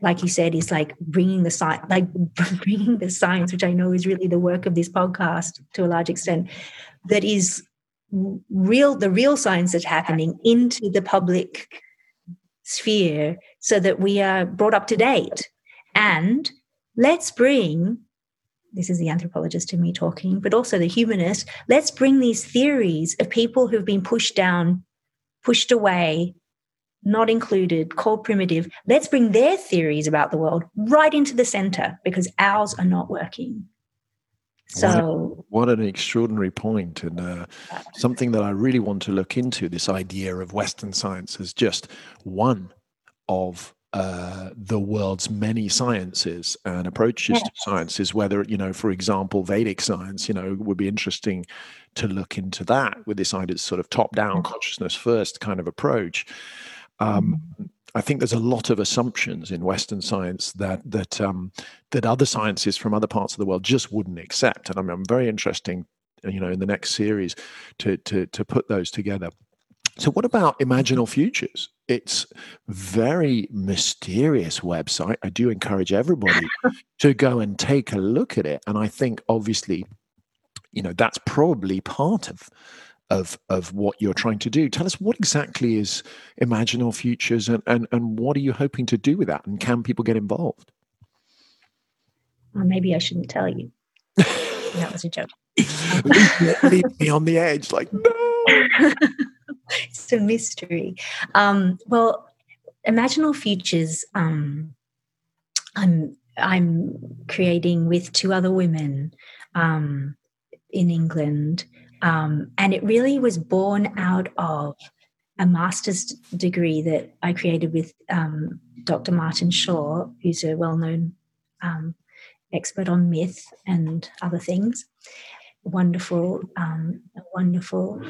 like you said, is like bringing the science, like bringing the science, which I know is really the work of this podcast to a large extent, that is real, the real science that's happening into the public sphere so that we are brought up to date. And let's bring this is the anthropologist in me talking, but also the humanist. Let's bring these theories of people who've been pushed down, pushed away, not included, called primitive. Let's bring their theories about the world right into the center because ours are not working. So, what, an extraordinary point, and uh, something that I really want to look into this idea of Western science as just one of uh, the world's many sciences and approaches yeah. to sciences. Whether you know, for example, Vedic science, you know, would be interesting to look into that with this idea, of sort of top-down consciousness first kind of approach. Um, mm-hmm. I think there's a lot of assumptions in Western science that that um, that other sciences from other parts of the world just wouldn't accept, and I'm, I'm very interesting, you know, in the next series to to to put those together. So, what about Imaginal Futures? It's very mysterious website. I do encourage everybody to go and take a look at it, and I think obviously, you know, that's probably part of of of what you're trying to do. Tell us what exactly is Imagine Imaginal Futures and, and, and what are you hoping to do with that? And can people get involved? Well, maybe I shouldn't tell you. that was a joke. leave, leave, me on the edge, like no. it's a mystery. Um, well, Imaginal Futures. Um, I'm I'm creating with two other women um, in England um, and it really was born out of a master's degree that I created with um, Dr. Martin Shaw, who's a well known um, expert on myth and other things. Wonderful, um, wonderful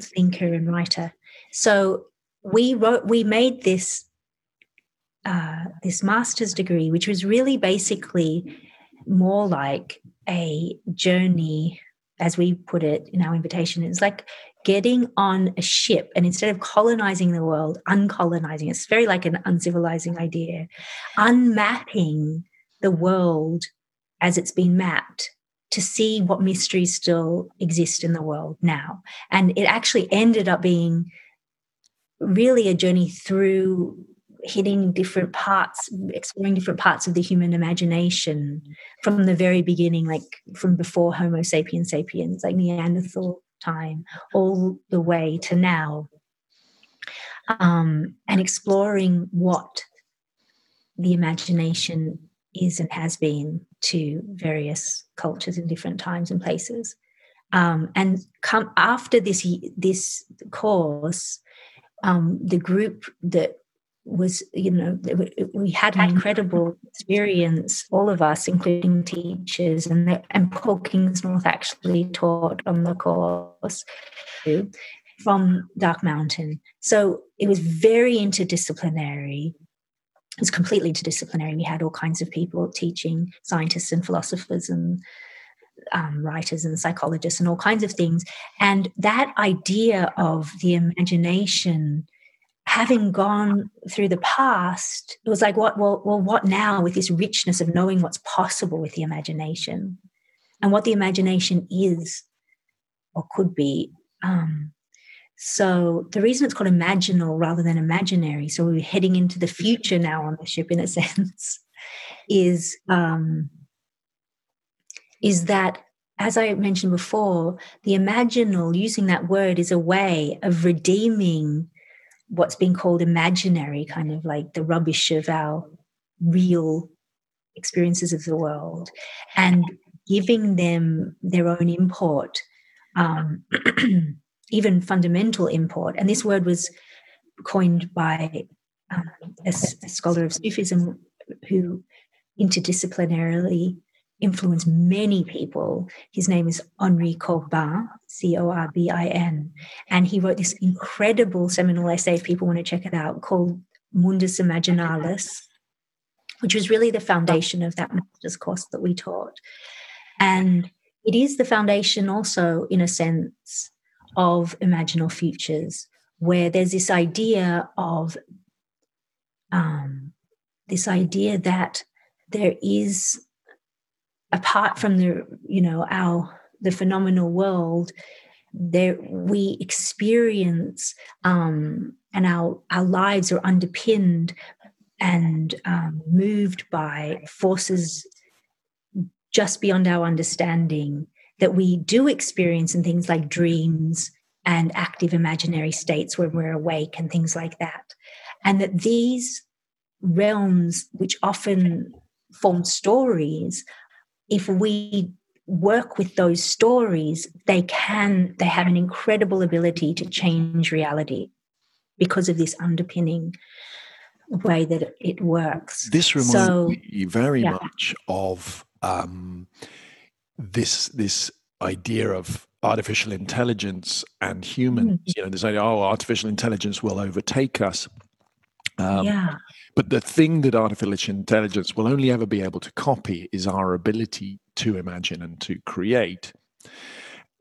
thinker and writer. So we wrote, we made this uh, this master's degree, which was really basically more like a journey as we put it in our invitation, it's like getting on a ship and instead of colonizing the world, uncolonizing. It's very like an uncivilizing idea, unmapping the world as it's been mapped to see what mysteries still exist in the world now. And it actually ended up being really a journey through hitting different parts, exploring different parts of the human imagination from the very beginning, like from before Homo sapiens sapiens, like Neanderthal time, all the way to now, um, and exploring what the imagination is and has been to various cultures in different times and places. Um, and come after this this course, um, the group that was you know we had an incredible experience all of us including teachers and the, and paul kingsnorth actually taught on the course from dark mountain. So it was very interdisciplinary. It was completely interdisciplinary. We had all kinds of people teaching scientists and philosophers and um, writers and psychologists and all kinds of things. And that idea of the imagination having gone through the past, it was like, what, well, well, what now with this richness of knowing what's possible with the imagination and what the imagination is or could be. Um, so the reason it's called imaginal rather than imaginary, so we're heading into the future now on the ship in a sense, is um, is that as I mentioned before, the imaginal, using that word, is a way of redeeming what's being called imaginary, kind of like the rubbish of our real experiences of the world, and giving them their own import, um, even fundamental import. And this word was coined by um, a, a, scholar of Sufism who interdisciplinarily influenced many people. His name is Henri Corbin, C O R B I N. And he wrote this incredible seminal essay, if people want to check it out, called Mundus Imaginalis, which was really the foundation of that master's course that we taught. And it is the foundation also, in a sense, of imaginal futures, where there's this idea of um, this idea that there is apart from the you know our the phenomenal world there we experience um, and our our lives are underpinned and um, moved by forces just beyond our understanding that we do experience in things like dreams and active imaginary states when we're awake and things like that. And that these realms which often form stories if we work with those stories they can they have an incredible ability to change reality because of this underpinning way that it works this reminds so, me very yeah. much of um, this this idea of artificial intelligence and humans mm. you know this idea oh artificial intelligence will overtake us um, yeah but the thing that artificial intelligence will only ever be able to copy is our ability to imagine and to create.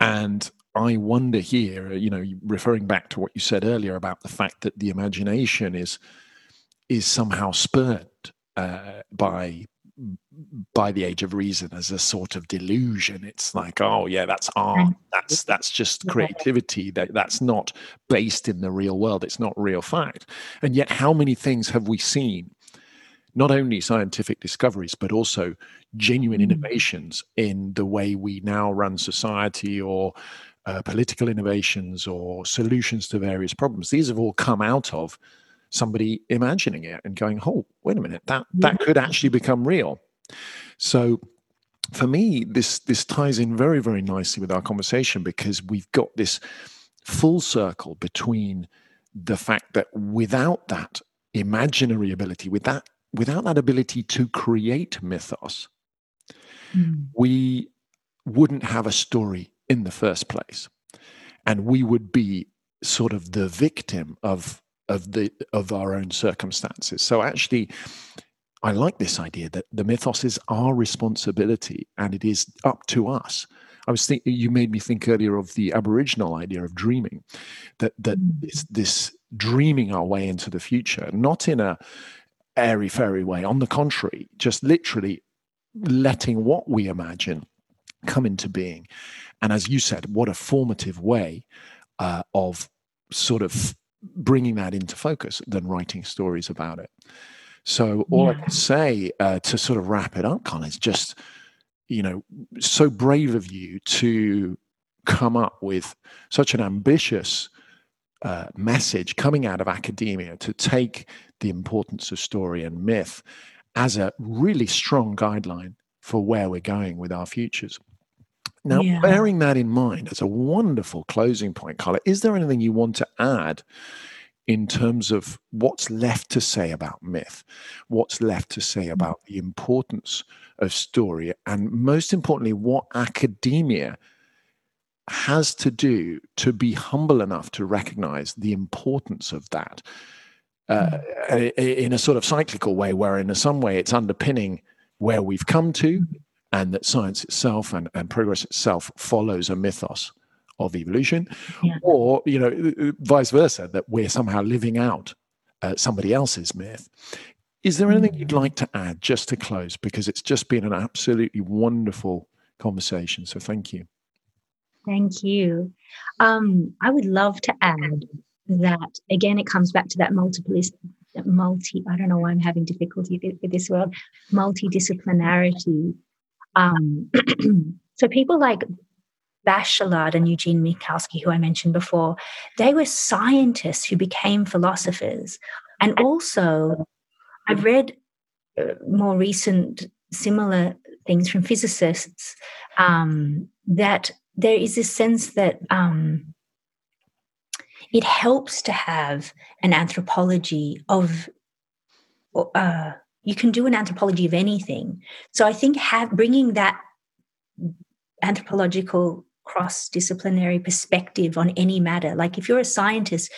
And I wonder here, you know, referring back to what you said earlier about the fact that the imagination is is somehow spurred uh, by by the age of reason as a sort of delusion. It's like oh yeah that's art. That's that's just creativity. That that's not based in the real world. It's not real fact. And yet how many things have we seen? Not only scientific discoveries but also genuine mm. innovations in the way we now run society or uh, political innovations or solutions to various problems. These have all come out of somebody imagining it and going, "Oh, wait a minute, that that could actually become real." So, for me, this this ties in very very nicely with our conversation because we've got this full circle between the fact that without that imaginary ability, with that without that ability to create mythos, mm. we wouldn't have a story in the first place, and we would be sort of the victim of of the of our own circumstances. So actually, I like this idea that the mythos is our responsibility and it is up to us. I was thinking you made me think earlier of the Aboriginal idea of dreaming, that that mm. this, this dreaming our way into the future, not in a airy fairy way. On the contrary, just literally letting what we imagine come into being. And as you said, what a formative way uh, of sort of bringing that into focus than writing stories about it. So all yeah. I can say uh, to sort of wrap it up, Colin, is just you know so brave of you to come up with such an ambitious uh, message coming out of academia to take the importance of story and myth as a really strong guideline for where we're going with our futures. Now, yeah. bearing that in mind as a wonderful closing point, Carla, is there anything you want to add in terms of what's left to say about myth, what's left to say mm. about the importance of story, and most importantly, what academia has to do to be humble enough to recognize the importance of that uh, mm. in a sort of cyclical way, where in some way it's underpinning where we've come to, mm and that science itself and, and progress itself follows a mythos of evolution, yeah. or you know, uh, uh, vice versa, that we're somehow living out uh, somebody else's myth. Is there anything you'd like to add just to close? Because it's just been an absolutely wonderful conversation. So thank you. Thank you. Um, I would love to add that again, it comes back to that multiplicity multi i don't know why i'm having difficulty with this word multidisciplinarity um, so people like Bachelard and Eugene Minkowski, who I mentioned before, they were scientists who became philosophers. And also, I've read uh, more recent similar things from physicists um, that there is this sense that um, it helps to have an anthropology of uh, you can do an anthropology of anything. So I think have, bringing that anthropological cross disciplinary perspective on any matter, like if you're a scientist,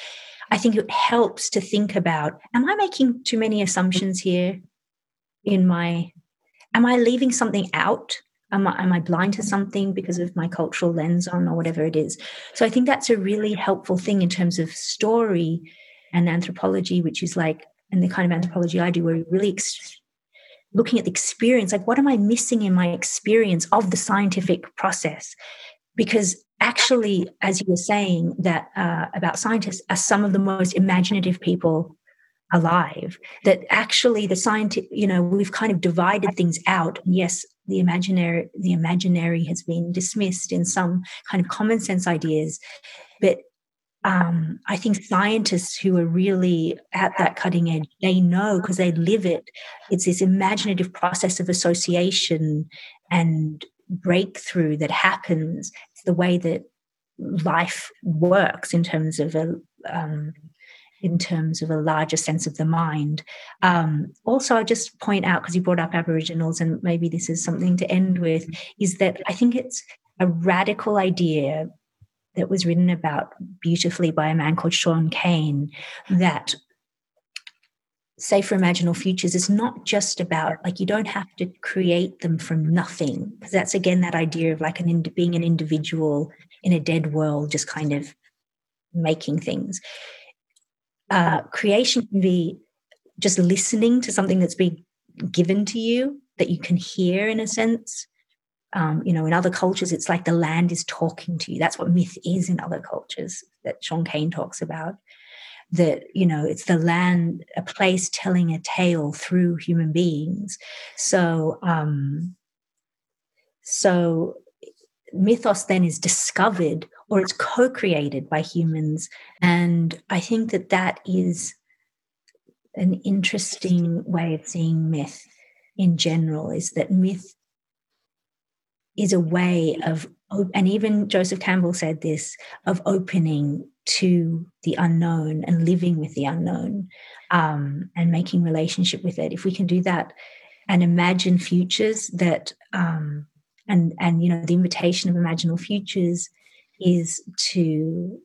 I think it helps to think about am I making too many assumptions here in my, am I leaving something out? Am I, am I blind to something because of my cultural lens on or whatever it is? So I think that's a really helpful thing in terms of story and anthropology, which is like, and the kind of anthropology I do, where you're really ex- looking at the experience, like what am I missing in my experience of the scientific process? Because actually, as you were saying, that uh, about scientists are some of the most imaginative people alive. That actually, the scientific, you know, we've kind of divided things out. Yes, the imaginary the imaginary has been dismissed in some kind of common sense ideas but um, I think scientists who are really at that cutting edge, they know because they live it. It's this imaginative process of association and breakthrough that happens. It's the way that life works in terms of a um, in terms of a larger sense of the mind. Um, also, I'll just point out because you brought up Aboriginals, and maybe this is something to end with, is that I think it's a radical idea that was written about beautifully by a man called Sean Kane that say for imaginal futures is not just about like you don't have to create them from nothing because that's again that idea of like an being an individual in a dead world just kind of making things uh, creation can be just listening to something that's being given to you that you can hear in a sense. Um, you know, in other cultures, it's like the land is talking to you. That's what myth is in other cultures that Sean Kane talks about. That, you know, it's the land, a place telling a tale through human beings. So, um, so mythos then is discovered or it's co-created by humans and i think that that is an interesting way of seeing myth in general is that myth is a way of and even joseph campbell said this of opening to the unknown and living with the unknown um, and making relationship with it. If we can do that and imagine futures that um, and and you know the invitation of imaginal futures is to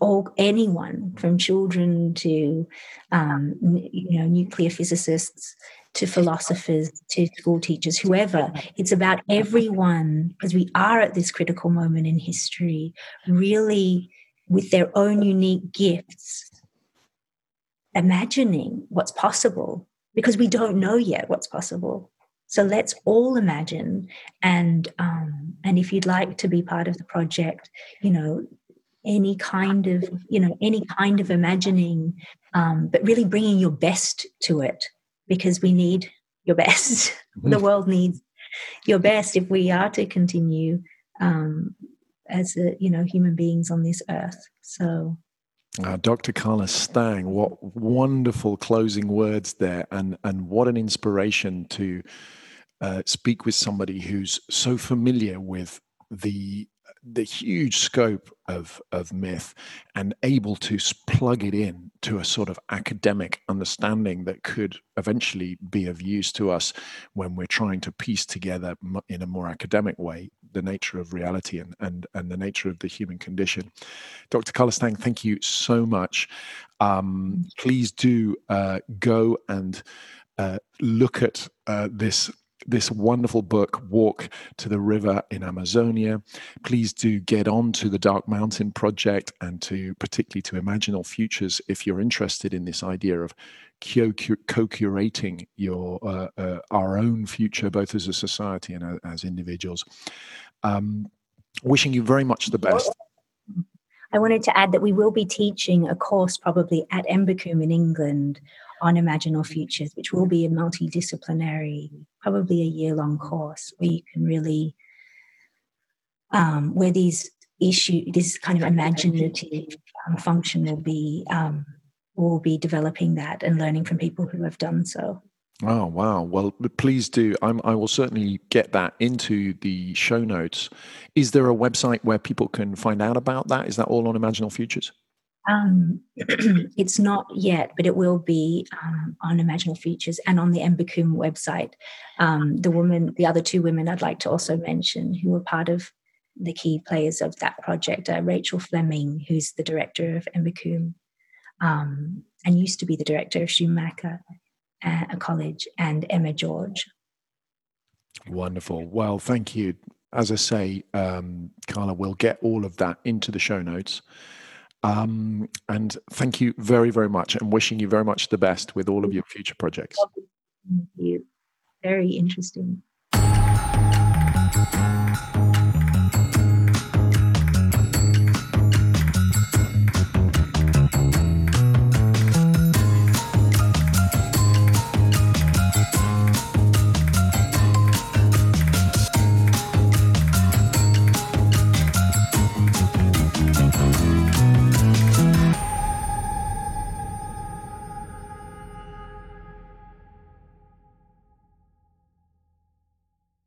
all anyone from children to um, you know nuclear physicists to philosophers to school teachers whoever. It's about everyone because we are at this critical moment in history really with their own unique gifts imagining what's possible because we don't know yet what's possible. So let's all imagine, and um, and if you'd like to be part of the project, you know, any kind of you know any kind of imagining, um, but really bringing your best to it because we need your best. the mm-hmm. world needs your best if we are to continue um, as a, you know human beings on this earth. So uh, Dr. Carla Stang, what wonderful closing words there, and and what an inspiration to uh, speak with somebody who's so familiar with the the huge scope of of myth and able to plug it in to a sort of academic understanding that could eventually be of use to us when we're trying to piece together in a more academic way the nature of reality and and, and the nature of the human condition. Dr. Carla Stang thank you so much. Um, please do uh, go and uh, look at uh, this this wonderful book, Walk to the River in Amazonia. Please do get on to the Dark Mountain Project and to particularly to Imaginal Futures if you're interested in this idea of co-curating your uh, uh, our own future, both as a society and uh, as individuals. Um, wishing you very much the best. I wanted to add that we will be teaching a course probably at Embercombe in England on Imaginal Futures, which will be a multidisciplinary, probably a year long course where you can really, um, where these issue, this kind of imaginative um, function will be, um, will be developing that and learning from people who have done so. Oh wow! Well, please do. I'm, I will certainly get that into the show notes. Is there a website where people can find out about that? Is that all on Imaginal Futures? Um, it's not yet, but it will be um, on Imaginal Futures and on the Embercombe website. Um, the woman, the other two women I'd like to also mention who were part of the key players of that project are Rachel Fleming, who's the director of Embercombe um, and used to be the director of Schumacher uh, College, and Emma George. Wonderful. Well, thank you. As I say, um, Carla, we'll get all of that into the show notes. Um, and thank you very, very much, and wishing you very much the best with all of your future projects. Thank you. Very interesting.